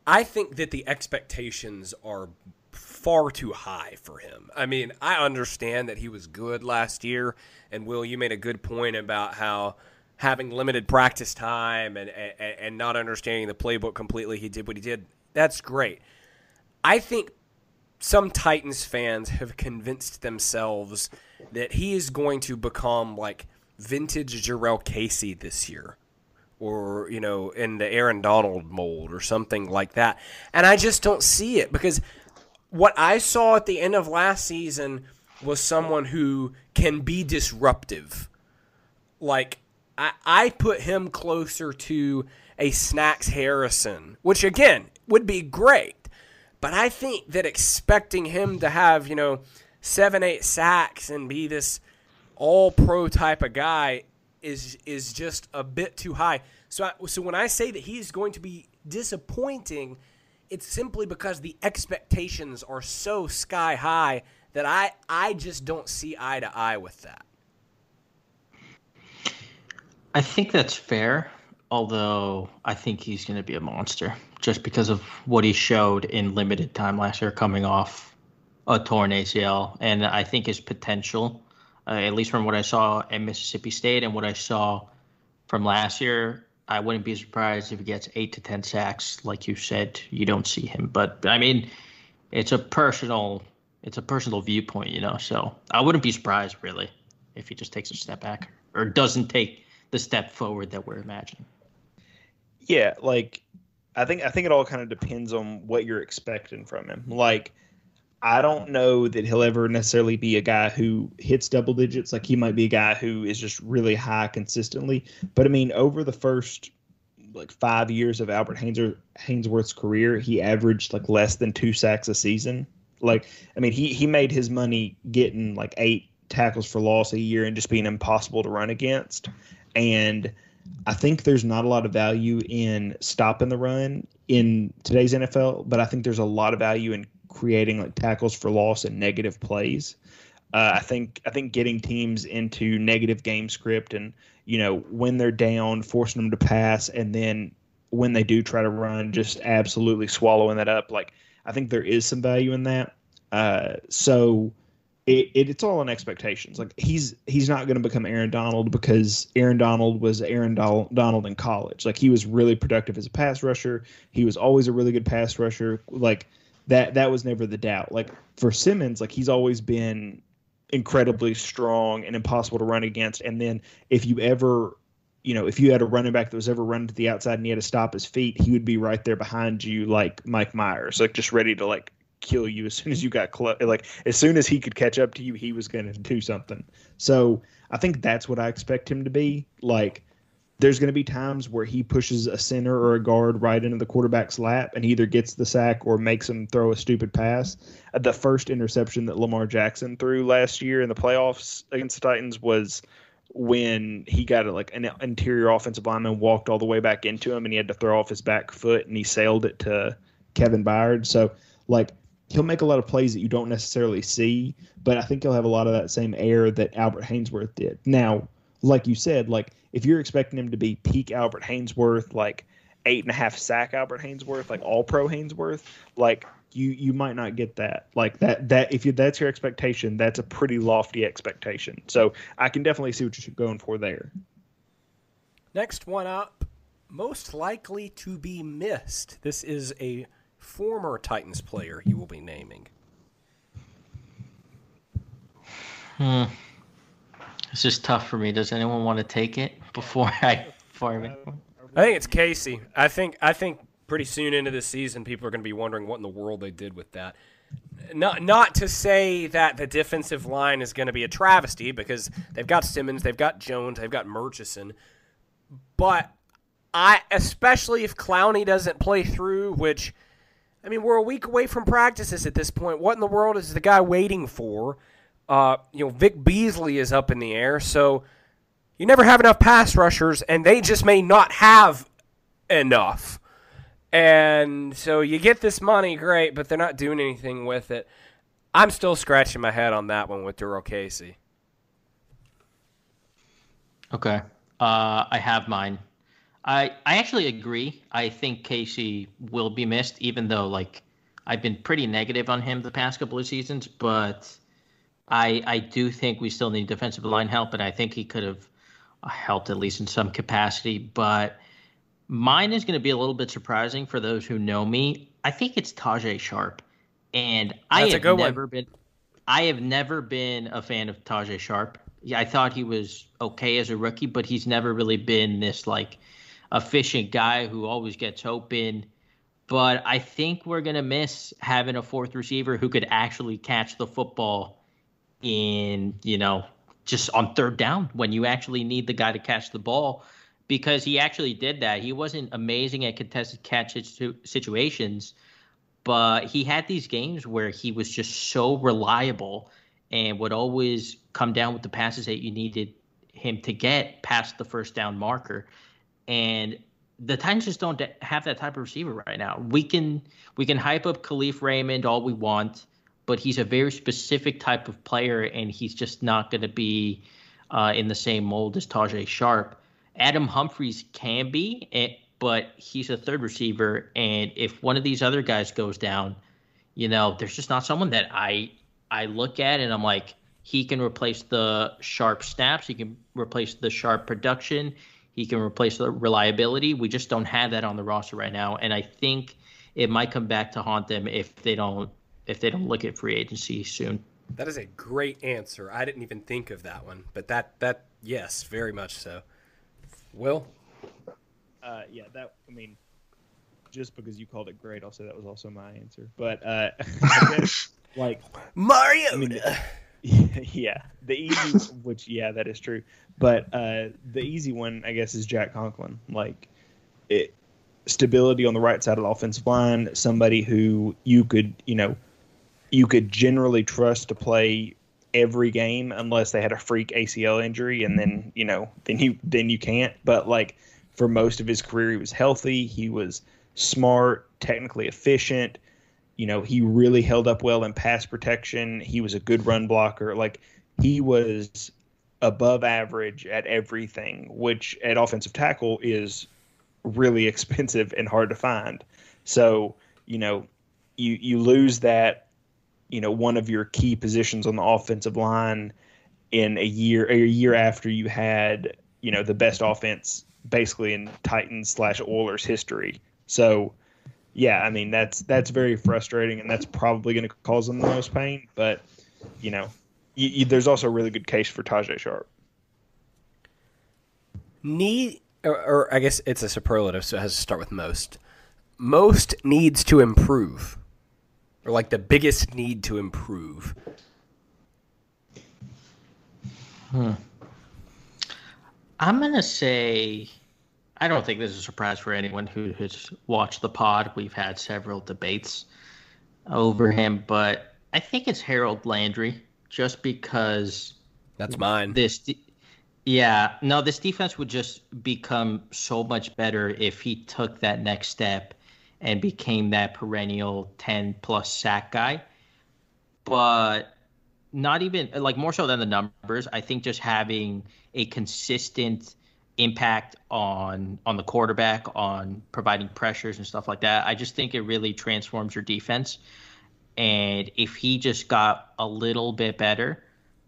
I think that the expectations are far too high for him. I mean, I understand that he was good last year, and Will, you made a good point about how having limited practice time and and, and not understanding the playbook completely, he did what he did. That's great. I think some Titans fans have convinced themselves that he is going to become like vintage Jurrell Casey this year. Or, you know, in the Aaron Donald mold or something like that. And I just don't see it because what I saw at the end of last season was someone who can be disruptive. Like, I, I put him closer to a Snacks Harrison, which again would be great. But I think that expecting him to have, you know, seven, eight sacks and be this all pro type of guy is is just a bit too high. So I, so when I say that he's going to be disappointing, it's simply because the expectations are so sky high that I I just don't see eye to eye with that.
I think that's fair, although I think he's going to be a monster just because of what he showed in limited time last year coming off a torn ACL. And I think his potential, uh, at least from what I saw at Mississippi State and what I saw from last year, I wouldn't be surprised if he gets eight to 10 sacks. Like you said, you don't see him. But I mean, it's a personal. It's a personal viewpoint, you know. So I wouldn't be surprised, really, if he just takes a step back or doesn't take the step forward that we're imagining.
Yeah, like I think I think it all kind of depends on what you're expecting from him. Like I don't know that he'll ever necessarily be a guy who hits double digits. Like he might be a guy who is just really high consistently. But I mean, over the first like five years of Albert Haynes Haynesworth's career, he averaged like less than two sacks a season. Like I mean, he he made his money getting like eight tackles for loss a year and just being impossible to run against. And I think there's not a lot of value in stopping the run in today's NFL, but I think there's a lot of value in creating like tackles for loss and negative plays. Uh, I think I think getting teams into negative game script and you know when they're down, forcing them to pass, and then when they do try to run, just absolutely swallowing that up. Like I think there is some value in that. Uh, so it, it, it's all on expectations. Like he's he's not going to become Aaron Donald because Aaron Donald was Aaron Donald in college. Like he was really productive as a pass rusher. He was always a really good pass rusher. Like that that was never the doubt. Like for Simmons, like he's always been incredibly strong and impossible to run against. And then if you ever you know, if you had a running back that was ever running to the outside and he had to stop his feet, he would be right there behind you, like Mike Myers, like just ready to like kill you as soon as you got close. Like as soon as he could catch up to you, he was going to do something. So I think that's what I expect him to be. Like there's going to be times where he pushes a center or a guard right into the quarterback's lap and he either gets the sack or makes him throw a stupid pass. The first interception that Lamar Jackson threw last year in the playoffs against the Titans was when he got like an interior offensive lineman walked all the way back into him and he had to throw off his back foot and he sailed it to Kevin Byard. So like he'll make a lot of plays that you don't necessarily see, but I think he'll have a lot of that same air that Albert Haynesworth did. Now, like you said, like if you're expecting him to be peak Albert Haynesworth, like eight and a half sack Albert Haynesworth, like all pro Haynesworth, like you you might not get that. Like that that if you that's your expectation, that's a pretty lofty expectation. So I can definitely see what you're going for there.
Next one up, most likely to be missed. This is a former Titans player you will be naming?
Hmm. It's just tough for me. Does anyone want to take it before I before I make
I think it's Casey. I think I think pretty soon into the season people are going to be wondering what in the world they did with that. Not not to say that the defensive line is going to be a travesty because they've got Simmons, they've got Jones, they've got Murchison, but I especially if Clowney doesn't play through, which I mean, we're a week away from practices at this point. What in the world is the guy waiting for? Uh, you know, Vic Beasley is up in the air, so you never have enough pass rushers, and they just may not have enough. And so you get this money, great, but they're not doing anything with it. I'm still scratching my head on that one with Jurrell Casey.
Okay. Uh, I have mine. I I actually agree. I think Casey will be missed, even though like I've been pretty negative on him the past couple of seasons. But I I do think we still need defensive line help, and I think he could have helped at least in some capacity. But mine is going to be a little bit surprising for those who know me. I think it's Tajae Sharpe, and I have never one. been. I have never been a fan of Tajae Sharpe. Yeah, I thought he was okay as a rookie, but he's never really been this like efficient guy who always gets open. But I think we're going to miss having a fourth receiver who could actually catch the football in, you know, just on third down when you actually need the guy to catch the ball because he actually did that. He wasn't amazing at contested catch situations, but he had these games where he was just so reliable and would always come down with the passes that you needed him to get past the first down marker and the Titans just don't have that type of receiver right now. We can we can hype up Kalif Raymond all we want, but he's a very specific type of player, and he's just not going to be uh, in the same mold as Tajae Sharpe. Adam Humphries can be, eh, but he's a third receiver, and if one of these other guys goes down, you know, there's just not someone that I I look at and I'm like, he can replace the sharp snaps, he can replace the sharp production, he can replace the reliability. We just don't have that on the roster right now, and I think it might come back to haunt them if they don't if they don't look at free agency soon.
That is a great answer. I didn't even think of that one, but that that yes, very much so. Will?
Uh, yeah, that I mean, just because you called it great, I'll say that was also my answer. But uh, like
Mario. I mean,
yeah, the easy, which yeah, that is true. But uh, the easy one, I guess, is Jack Conklin. Like it, stability on the right side of the offensive line. Somebody who you could, you know, you could generally trust to play every game unless they had a freak ACL injury, and then you know, then you then you can't. But like for most of his career, he was healthy. He was smart, technically efficient you know, he really held up well in pass protection. He was a good run blocker. Like he was above average at everything, which at offensive tackle is really expensive and hard to find. So, you know, you you lose that, you know, one of your key positions on the offensive line in a year a year after you had, you know, the best offense basically in Titans slash Oilers history. So yeah, I mean that's that's very frustrating, and that's probably going to cause them the most pain. But you know, you, you, there's also a really good case for Tajae Sharpe.
Need, or, or I guess it's a superlative, so it has to start with most. Most needs to improve, or like the biggest need to improve.
Hmm. I'm gonna say I don't think this is a surprise for anyone who has watched the pod. We've had several debates over him, but I think it's Harold Landry just because
that's mine.
This yeah, no, this defense would just become so much better if he took that next step and became that perennial 10 plus sack guy. But not even like more so than the numbers, I think just having a consistent impact on on the quarterback, on providing pressures and stuff like that. I just think it really transforms your defense. And if he just got a little bit better,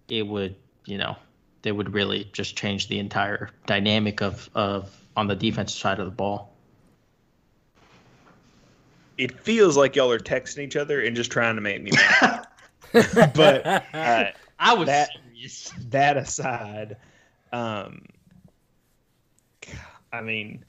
it would, you know, they would really just change the entire dynamic of of on the defensive side of the ball.
It feels like y'all are texting each other and just trying to make me mad. but uh,
I was
that,
serious.
That aside, um, I mean,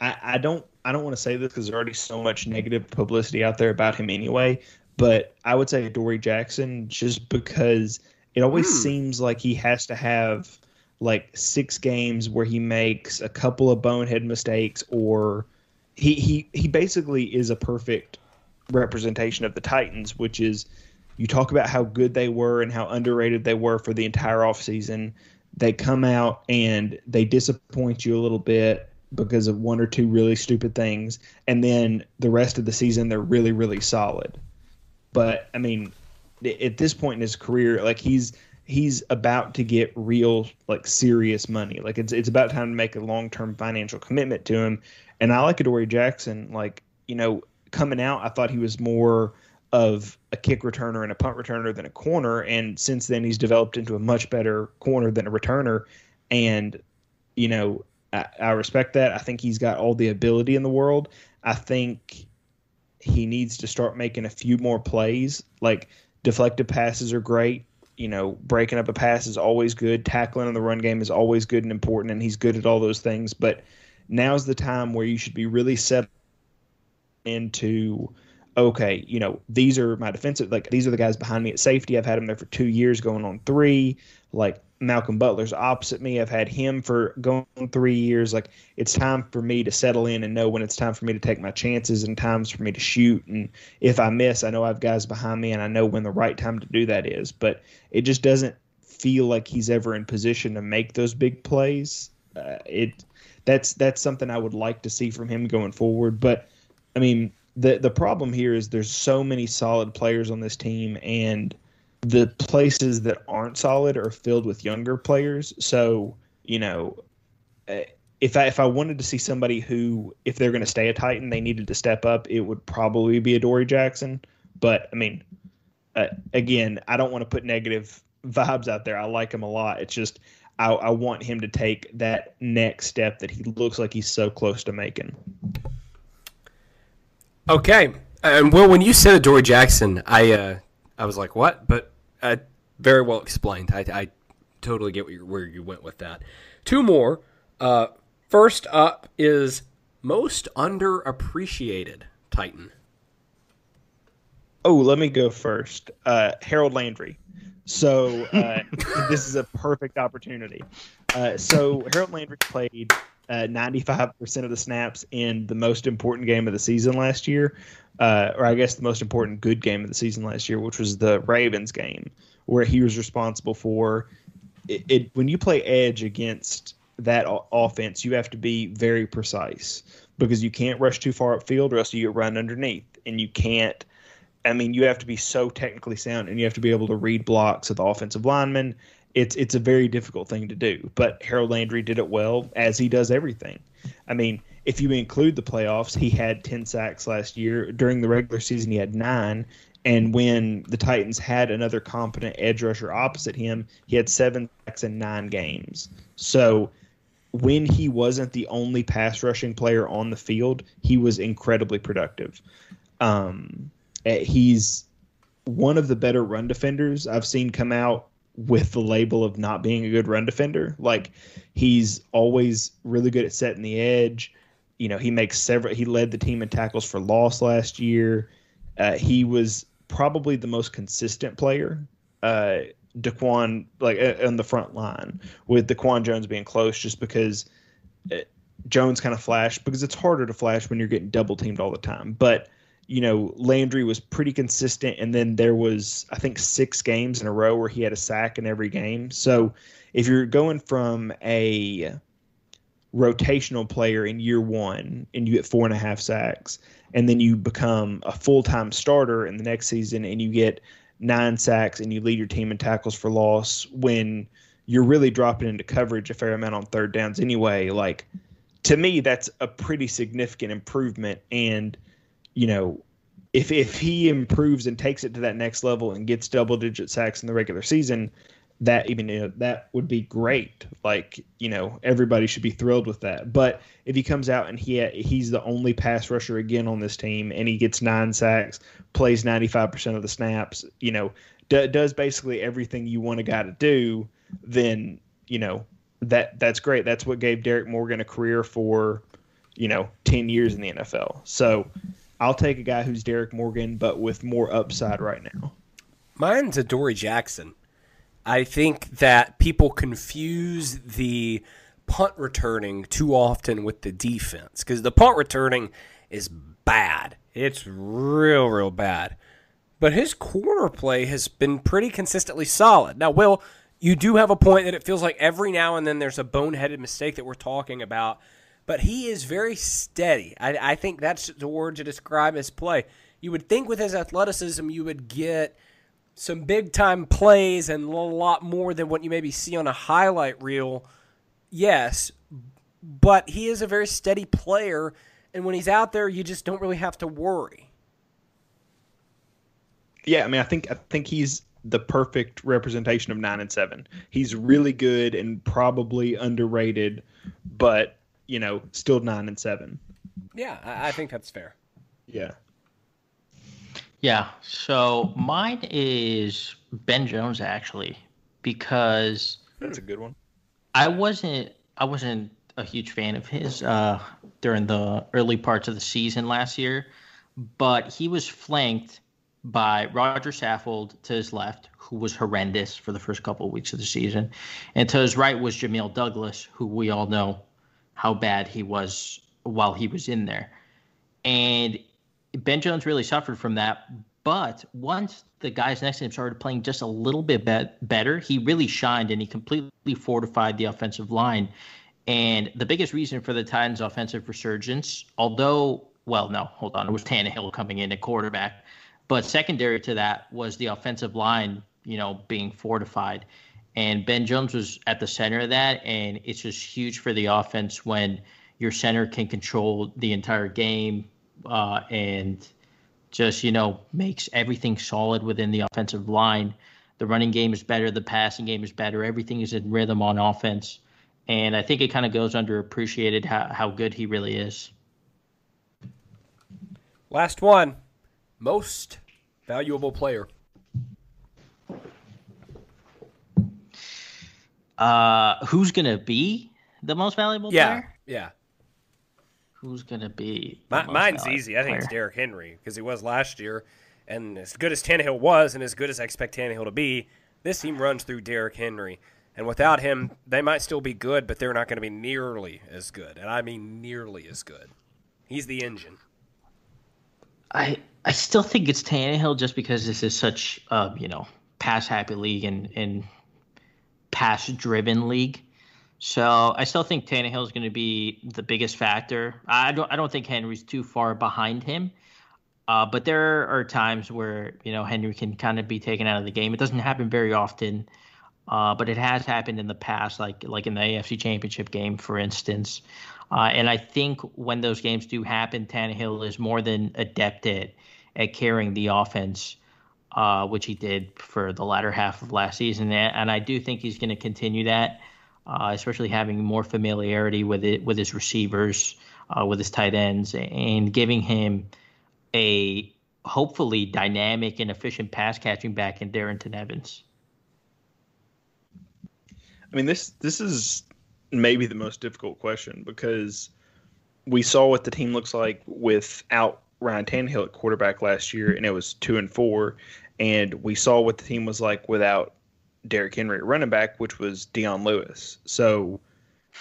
I, I don't I don't want to say this because there's already so much negative publicity out there about him anyway. But I would say Dory Jackson just because it always hmm. seems like he has to have like six games where he makes a couple of bonehead mistakes or he he he basically is a perfect representation of the Titans, which is you talk about how good they were and how underrated they were for the entire offseason they come out and they disappoint you a little bit because of one or two really stupid things and then the rest of the season they're really really solid. But i mean at this point in his career like he's he's about to get real like serious money. Like it's it's about time to make a long-term financial commitment to him. And i like adoree jackson like you know coming out i thought he was more of a kick returner and a punt returner than a corner. And since then, he's developed into a much better corner than a returner. And, you know, I, I respect that. I think he's got all the ability in the world. I think he needs to start making a few more plays. Like deflected passes are great. You know, breaking up a pass is always good. Tackling in the run game is always good and important, and he's good at all those things. But now's the time where you should be really set into okay, you know, these are my defensive, like these are the guys behind me at safety. I've had him there for two years, going on three. Like Malcolm Butler's opposite me. I've had him for going three years. Like it's time for me to settle in and know when it's time for me to take my chances and times for me to shoot. And if I miss, I know I have guys behind me and I know when the right time to do that is. But it just doesn't feel like he's ever in position to make those big plays. Uh, it that's that's something I would like to see from him going forward. But I mean, the the problem here is there's so many solid players on this team and the places that aren't solid are filled with younger players. So, you know, eh, if I if I wanted to see somebody who, if they're going to stay a Titan, they needed to step up, it would probably be Adoree Jackson. But I mean, uh, again, I don't want to put negative vibes out there. I like him a lot. It's just I, I want him to take that next step that he looks like he's so close to making.
Okay, and well, when you said Adoree Jackson, I uh, I was like, what? But uh, very well explained. I, I totally get where you went with that. Two more. Uh, first up is most underappreciated Titan.
Oh, let me go first. Uh, Harold Landry. So uh, this is a perfect opportunity. Uh, so Harold Landry played uh, 95% of the snaps in the most important game of the season last year, uh, or I guess the most important good game of the season last year, which was the Ravens game, where he was responsible for it. it when you play edge against that o- offense, you have to be very precise because you can't rush too far upfield, or else you get run underneath, and you can't. I mean, you have to be so technically sound, and you have to be able to read blocks of the offensive linemen it's it's a very difficult thing to do. But Harold Landry did it well, as he does everything. I mean, if you include the playoffs, he had 10 sacks last year. During the regular season, he had nine. And when the Titans had another competent edge rusher opposite him, he had seven sacks in nine games. So when he wasn't the only pass rushing player on the field, he was incredibly productive. Um, eh, he's one of the better run defenders I've seen come out with the label of not being a good run defender. Like he's always really good at setting the edge. You know, he makes several. He led the team in tackles for loss last year. Uh, he was probably the most consistent player. Uh, Daquan, like uh, on the front line, with Daquan Jones being close, just because uh, Jones kind of flashed because it's harder to flash when you're getting double teamed all the time. But you know, Landry was pretty consistent, and then there was I think six games in a row where he had a sack in every game. So if you're going from a rotational player in year one and you get four and a half sacks, and then you become a full time starter in the next season and you get nine sacks and you lead your team in tackles for loss when you're really dropping into coverage a fair amount on third downs anyway. Like to me, that's a pretty significant improvement. And, you know, if if he improves and takes it to that next level and gets double digit sacks in the regular season, that even you know, that would be great. Like you know, everybody should be thrilled with that. But if he comes out and he he's the only pass rusher again on this team, and he gets nine sacks, plays ninety five percent of the snaps, you know, d- does basically everything you want a guy to do, then you know that that's great. That's what gave Derrick Morgan a career for you know ten years in the NFL. So. I'll take a guy who's Derrick Morgan, but with more upside right now.
Mine's Adoree Jackson. I think that people confuse the punt returning too often with the defense because the punt returning is bad. It's real, real bad. But his corner play has been pretty consistently solid. Now, Will, you do have a point that it feels like every now and then there's a boneheaded mistake that we're talking about, but he is very steady. I, I think that's the word to describe his play. You would think with his athleticism, you would get some big time plays and a lot more than what you maybe see on a highlight reel. Yes, but he is a very steady player, and when he's out there, you just don't really have to worry.
Yeah, I mean, I think I think he's the perfect representation of nine and seven. He's really good and probably underrated, but you know, still nine and seven.
Yeah, I, I think that's fair.
Yeah.
Yeah. So mine is Ben Jones actually, because
that's a good one.
I wasn't I wasn't a huge fan of his uh, during the early parts of the season last year, but he was flanked by Roger Saffold to his left, who was horrendous for the first couple of weeks of the season, and to his right was Jamil Douglas, who we all know how bad he was while he was in there. And Ben Jones really suffered from that. But once the guys next to him started playing just a little bit be- better, he really shined and he completely fortified the offensive line. And the biggest reason for the Titans' offensive resurgence, although, well, no, hold on, it was Tannehill coming in at quarterback, but secondary to that was the offensive line, you know, being fortified. And Ben Jones was at the center of that, and it's just huge for the offense when your center can control the entire game, uh, and just you know makes everything solid within the offensive line. The running game is better, the passing game is better, everything is in rhythm on offense, and I think it kind of goes underappreciated how how good he really is.
Last one, most valuable player.
Uh, who's gonna be the most valuable
yeah,
player?
Yeah,
who's going to be?
My, mine's easy. I think it's Derrick Henry because he was last year, and as good as Tannehill was, and as good as I expect Tannehill to be, this team runs through Derrick Henry. And without him, they might still be good, but they're not going to be nearly as good. And I mean nearly as good. He's the engine.
I I still think it's Tannehill just because this is such a you know pass happy league and and pass driven league. So I still think Tannehill is going to be the biggest factor. I don't I don't think Henry's too far behind him. Uh, but there are times where you know Henry can kind of be taken out of the game. It doesn't happen very often, uh, but it has happened in the past, like like in the AFC Championship game, for instance. Uh, and I think when those games do happen, Tannehill is more than adept at at carrying the offense, uh, which he did for the latter half of last season. And I do think he's going to continue that, uh, especially having more familiarity with it with his receivers, uh, with his tight ends, and giving him a hopefully dynamic and efficient pass catching back in Darrynton Evans.
I mean this this is maybe the most difficult question because we saw what the team looks like without Ryan Tannehill at quarterback last year, and it was two and four, and we saw what the team was like without Derrick Henry running back, which was Dion Lewis. So,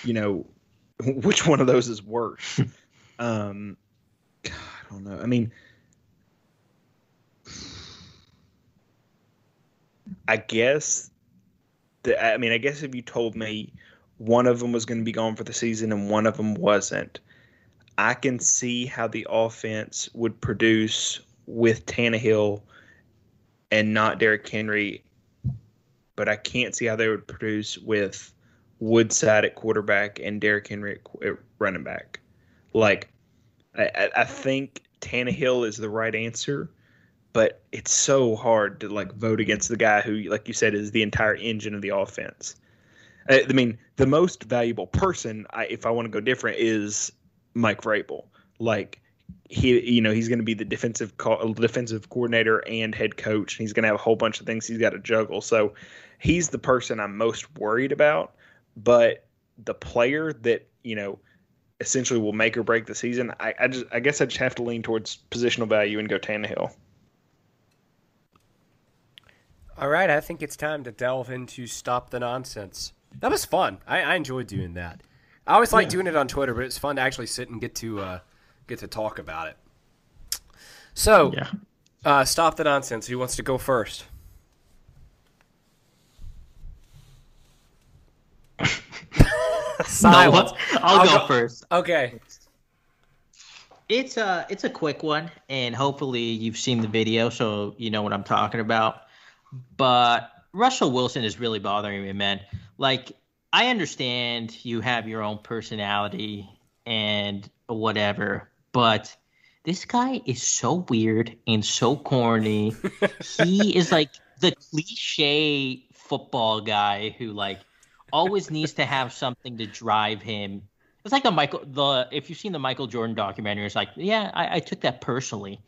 you know, which one of those is worse? um, God, I don't know. I mean, I guess the, I mean, I guess if you told me one of them was going to be gone for the season and one of them wasn't, I can see how the offense would produce with Tannehill and not Derrick Henry, but I can't see how they would produce with Woodside at quarterback and Derrick Henry at running back. Like, I, I think Tannehill is the right answer but it's so hard to like vote against the guy who, like you said, is the entire engine of the offense. I, mean, the most valuable person, I, if I want to go different, is Mike Vrabel. Like he, you know, he's going to be the defensive co- defensive coordinator and head coach. And he's going to have a whole bunch of things he's got to juggle. So he's the person I'm most worried about. But the player that you know essentially will make or break the season, I, I just I guess I just have to lean towards positional value and go Tannehill.
All right, I think it's time to delve into Stop the Nonsense. That was fun. I, I enjoyed doing that. I always like yeah. doing it on Twitter, but it's fun to actually sit and get to uh, get to talk about it. So, yeah. uh, Stop the Nonsense. Who wants to go first?
Silence. No, I'll, I'll go, go first.
Okay.
It's a it's a quick one, and hopefully you've seen the video, so you know what I'm talking about but Russell Wilson is really bothering me, man. Like, I understand you have your own personality and whatever, but this guy is so weird and so corny. he is like the cliche football guy who like always needs to have something to drive him. It's like the Michael the if you've seen the Michael Jordan documentary, it's like, yeah, I, I took that personally.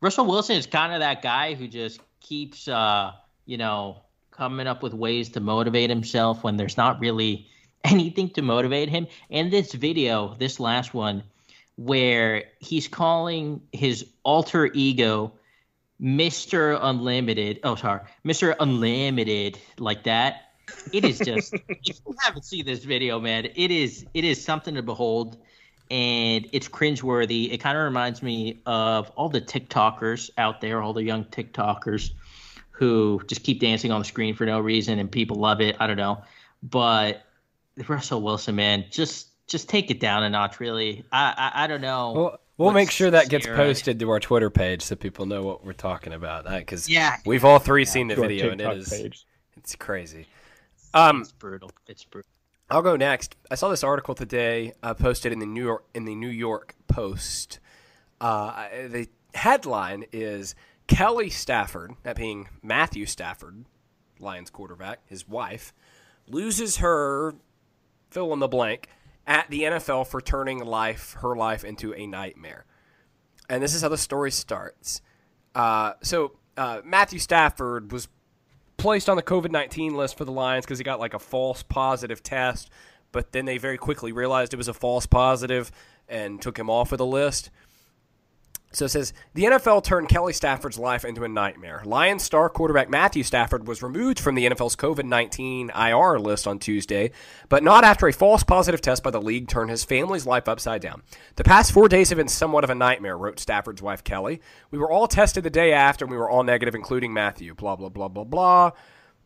Russell Wilson is kind of that guy who just keeps uh you know, coming up with ways to motivate himself when there's not really anything to motivate him. And this video, this last one, where he's calling his alter ego Mr. Unlimited. Oh, sorry, Mr. Unlimited, like that. It is just if you haven't seen this video, man, it is it is something to behold, and it's cringeworthy. It kind of reminds me of all the TikTokers out there, all the young TikTokers who just keep dancing on the screen for no reason and people love it. I don't know, but Russell Wilson, man, just just take it down a notch. Really, I I, I don't know.
Well, we'll make sure that gets posted to our Twitter page so people know what we're talking about. Because yeah, we've all three yeah. seen the video and it is page. it's crazy.
Um, it's brutal. It's brutal.
I'll go next. I saw this article today uh, posted in the New York in the New York Post. Uh, the headline is Kelly Stafford, that being Matthew Stafford, Lions quarterback, his wife, loses her fill in the blank at the NFL for turning life her life into a nightmare. And this is how the story starts. Uh, so uh, Matthew Stafford was placed on the COVID nineteen list for the Lions because he got like a false positive test, but then they very quickly realized it was a false positive and took him off of the list. So it says the NFL turned Kelly Stafford's life into a nightmare. Lions star quarterback Matthew Stafford was removed from the NFL's COVID 19 IR list on Tuesday, but not after a false positive test by the league turned his family's life upside down. The past four days have been somewhat of a nightmare, wrote Stafford's wife Kelly. We were all tested the day after, and we were all negative, including Matthew. Blah, blah, blah, blah, blah.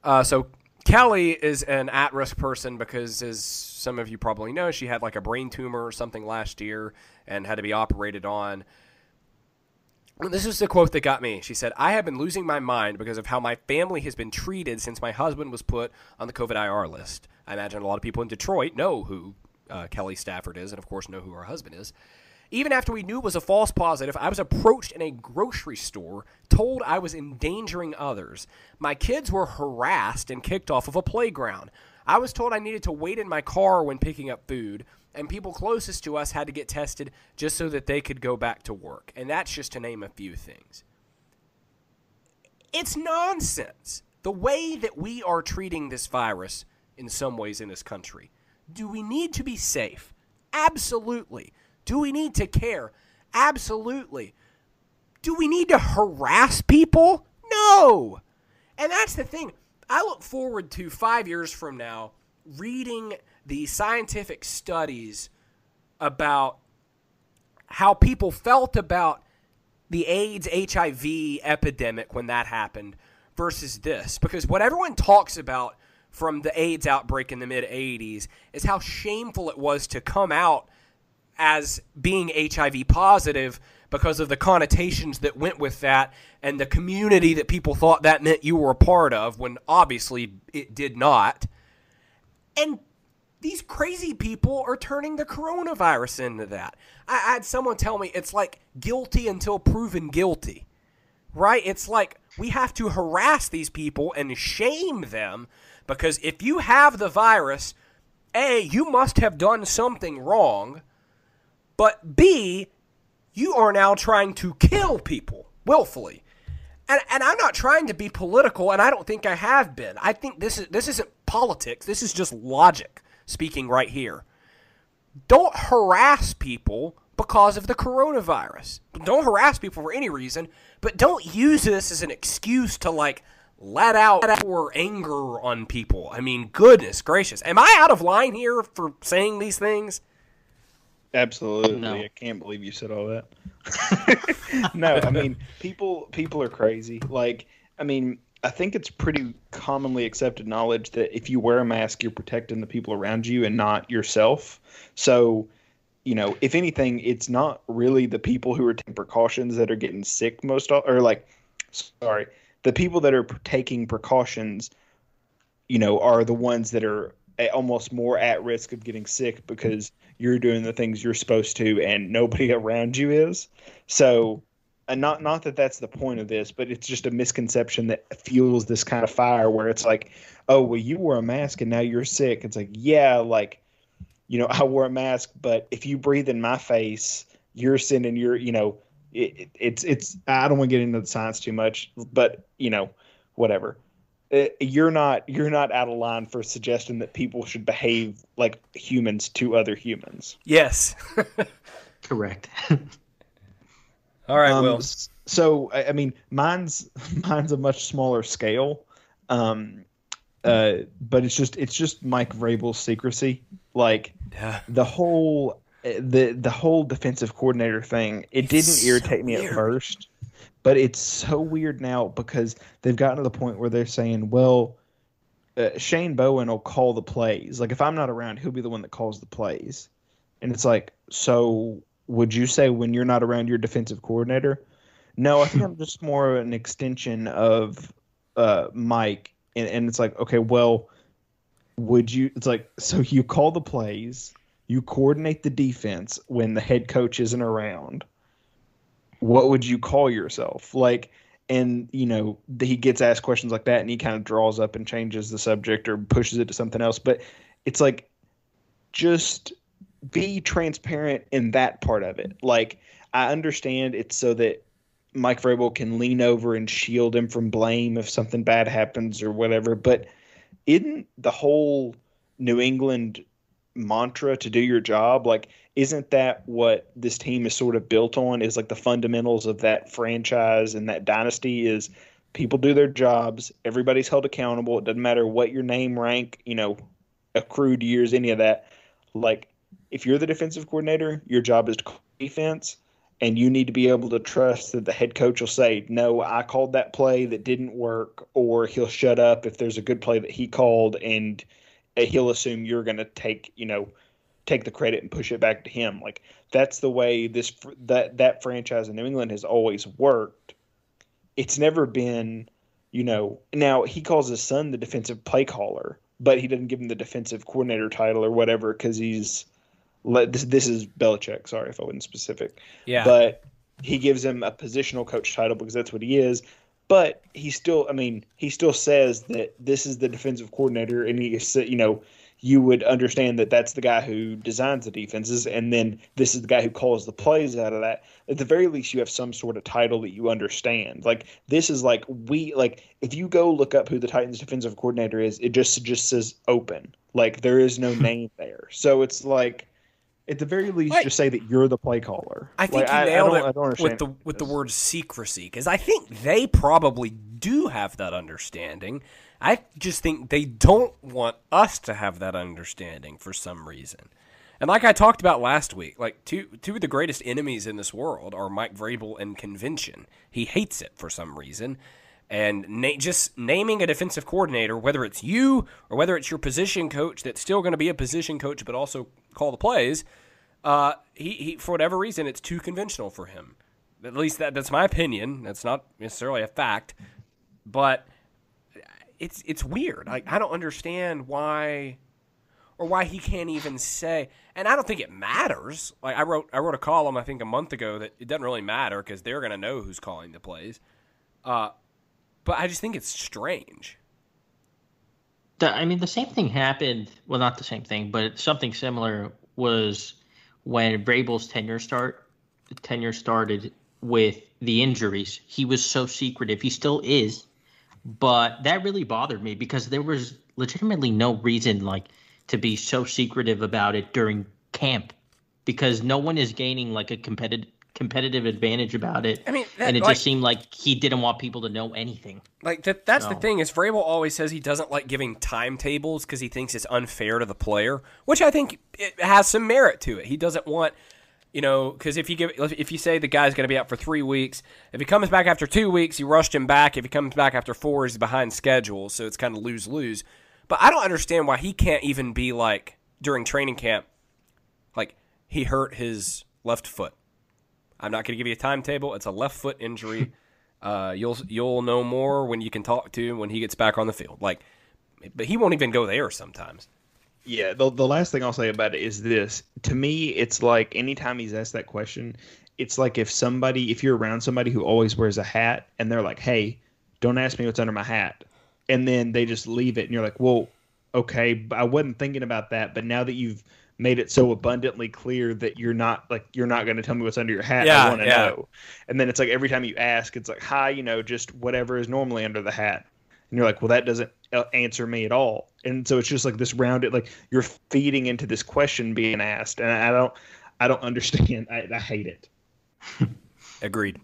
Uh, so Kelly is an at risk person because, as some of you probably know, she had like a brain tumor or something last year and had to be operated on. This is the quote that got me. She said, I have been losing my mind because of how my family has been treated since my husband was put on the COVID IR list. I imagine a lot of people in Detroit know who uh, Kelly Stafford is, and of course, know who her husband is. Even after we knew it was a false positive, I was approached in a grocery store, told I was endangering others. My kids were harassed and kicked off of a playground. I was told I needed to wait in my car when picking up food and people closest to us had to get tested just so that they could go back to work. And that's just to name a few things. It's nonsense. The way that we are treating this virus in some ways in this country. Do we need to be safe? Absolutely. Do we need to care? Absolutely. Do we need to harass people? No. And that's the thing. I look forward to five years from now reading the scientific studies about how people felt about the AIDS HIV epidemic when that happened versus this. Because what everyone talks about from the AIDS outbreak in the mid 80s is how shameful it was to come out as being HIV positive because of the connotations that went with that and the community that people thought that meant you were a part of when obviously it did not. And these crazy people are turning the coronavirus into that. I, had someone tell me it's like guilty until proven guilty, right? It's like we have to harass these people and shame them because if you have the virus, A, you must have done something wrong, but B, you are now trying to kill people willfully. And, and I'm not trying to be political, and I don't think I have been. I think this is this isn't politics. This is just logic speaking right here. Don't harass people because of the coronavirus. Don't harass people for any reason, but don't use this as an excuse to like let out our anger on people. I mean, goodness gracious. Am I out of line here for saying these things?
Absolutely. No. I can't believe you said all that. no, I mean, people people are crazy. Like, I mean, I think it's pretty commonly accepted knowledge that if you wear a mask, you're protecting the people around you and not yourself. So, you know, if anything, it's not really the people who are taking precautions that are getting sick most, or like, sorry, the people that are taking precautions, you know, are the ones that are almost more at risk of getting sick because you're doing the things you're supposed to and nobody around you is. So, and not not that that's the point of this, but it's just a misconception that fuels this kind of fire where it's like, oh well, you wore a mask and now you're sick. It's like, yeah, like, you know, I wore a mask, but if you breathe in my face, you're sending your, you know, it, it's it's. I don't want to get into the science too much, but you know, whatever. It, uh, you're not you're not out of line for suggesting that people should behave like humans to other humans.
Yes,
correct.
All right, um, Will.
So I mean, mine's mine's a much smaller scale, um, uh, but it's just it's just Mike Vrabel's secrecy. Like yeah. the whole the the whole defensive coordinator thing. It it's didn't irritate so me at first, but it's so weird now because they've gotten to the point where they're saying, well. Uh, Shane Bowen will call the plays. Like if I'm not around, he'll be the one that calls the plays. And it's like, so would you say when you're not around your defensive coordinator? No, I think I'm just more an extension of uh, Mike, and, and it's like, okay, well, would you? It's like, so you call the plays, you coordinate the defense when the head coach isn't around. What would you call yourself? Like, and you know, he gets asked questions like that, and he kind of draws up and changes the subject or pushes it to something else. But it's like, just be transparent in that part of it. Like I understand it's so that Mike Vrabel can lean over and shield him from blame if something bad happens or whatever. But isn't the whole New England mantra to do your job like isn't that what this team is sort of built on is like the fundamentals of that franchise and that dynasty is people do their jobs everybody's held accountable it doesn't matter what your name rank you know accrued years any of that. Like if you're the defensive coordinator, your job is to call defense, and you need to be able to trust that the head coach will say, "No, I called that play that didn't work," or he'll shut up if there's a good play that he called, and he'll assume you're going to take, you know, take the credit and push it back to him. Like that's the way this that that franchise in New England has always worked. It's never been, you know. Now he calls his son the defensive play caller, but he doesn't give him the defensive coordinator title or whatever because he's this. This is Belichick. Sorry if I wasn't specific.
Yeah,
but he gives him a positional coach title because that's what he is. But he still, I mean, he still says that this is the defensive coordinator, and he, you know, you would understand that that's the guy who designs the defenses, and then this is the guy who calls the plays out of that. At the very least, you have some sort of title that you understand. Like this is like we like if you go look up who the Titans defensive coordinator is, it just just says open. Like there is no hmm. name there, so it's like at the very least, just say that you're the play caller.
I think
like,
you nailed
I, I
it with the with the word secrecy because I think they probably do have that understanding. I just think they don't want us to have that understanding for some reason. And like I talked about last week, like two two of the greatest enemies in this world are Mike Vrabel and convention. He hates it for some reason. And na- just naming a defensive coordinator, whether it's you or whether it's your position coach that's still going to be a position coach but also call the plays, uh, he, he for whatever reason it's too conventional for him. At least that that's my opinion. That's not necessarily a fact, but it's it's weird. Like I don't understand why or why he can't even say and I don't think it matters. Like I wrote I wrote a column I think a month ago that it doesn't really matter because they're going to know who's calling the plays. Uh, but I just think it's strange.
The, I mean, the same thing happened. Well, not the same thing, but something similar was when Vrabel's tenure start tenure started with the injuries. He was so secretive. He still is, but that really bothered me because there was legitimately no reason like to be so secretive about it during camp because no one is gaining like a competitive competitive advantage about it.
I mean, that,
and it
like,
just seemed like he didn't want people to know anything.
Like that, that's
No.
the thing is Vrabel always says he doesn't like giving timetables because he thinks it's unfair to the player, which I think it has some merit to it. He doesn't want, you know, because if you give if you say the guy's going to be out for three weeks, if he comes back after two weeks, you rushed him back. If he comes back after four, he's behind schedule, so it's kind of lose lose. But I don't understand why he can't even be like during training camp, like he hurt his left foot. I'm not going to give you a timetable. It's a left foot injury. uh, you'll you'll know more when you can talk to him when he gets back on the field. Like, but he won't even go there sometimes.
Yeah, the the last thing I'll say about it is this. To me, it's like anytime he's asked that question, it's like if somebody, if you're around somebody who always wears a hat, and they're like, "Hey, don't ask me what's under my hat," and then they just leave it, and you're like, "Well, okay, but I wasn't thinking about that, but now that you've made it so abundantly clear that you're not like you're not going to tell me what's under your hat,
Yeah,
I want to
yeah.
know." And then it's like every time you ask, it's like, "Hi, you know, just whatever is normally under the hat." and you're like, well, that doesn't uh, answer me at all. And so it's just like this rounded, like you're feeding into this question being asked, and I don't, I don't understand. I, I hate it.
Agreed.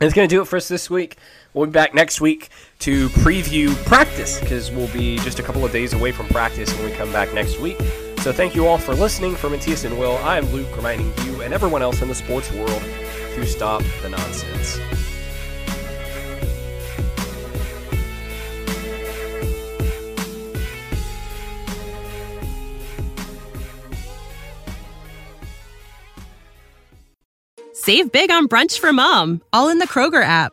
It's going to do it for us this week. We'll be back next week to preview practice because we'll be just a couple of days away from practice when we come back next week. So thank you all for listening. For Matthias and Will, I am Luke reminding you and everyone else in the sports world to stop the nonsense.
Save big on brunch for mom, all in the Kroger app.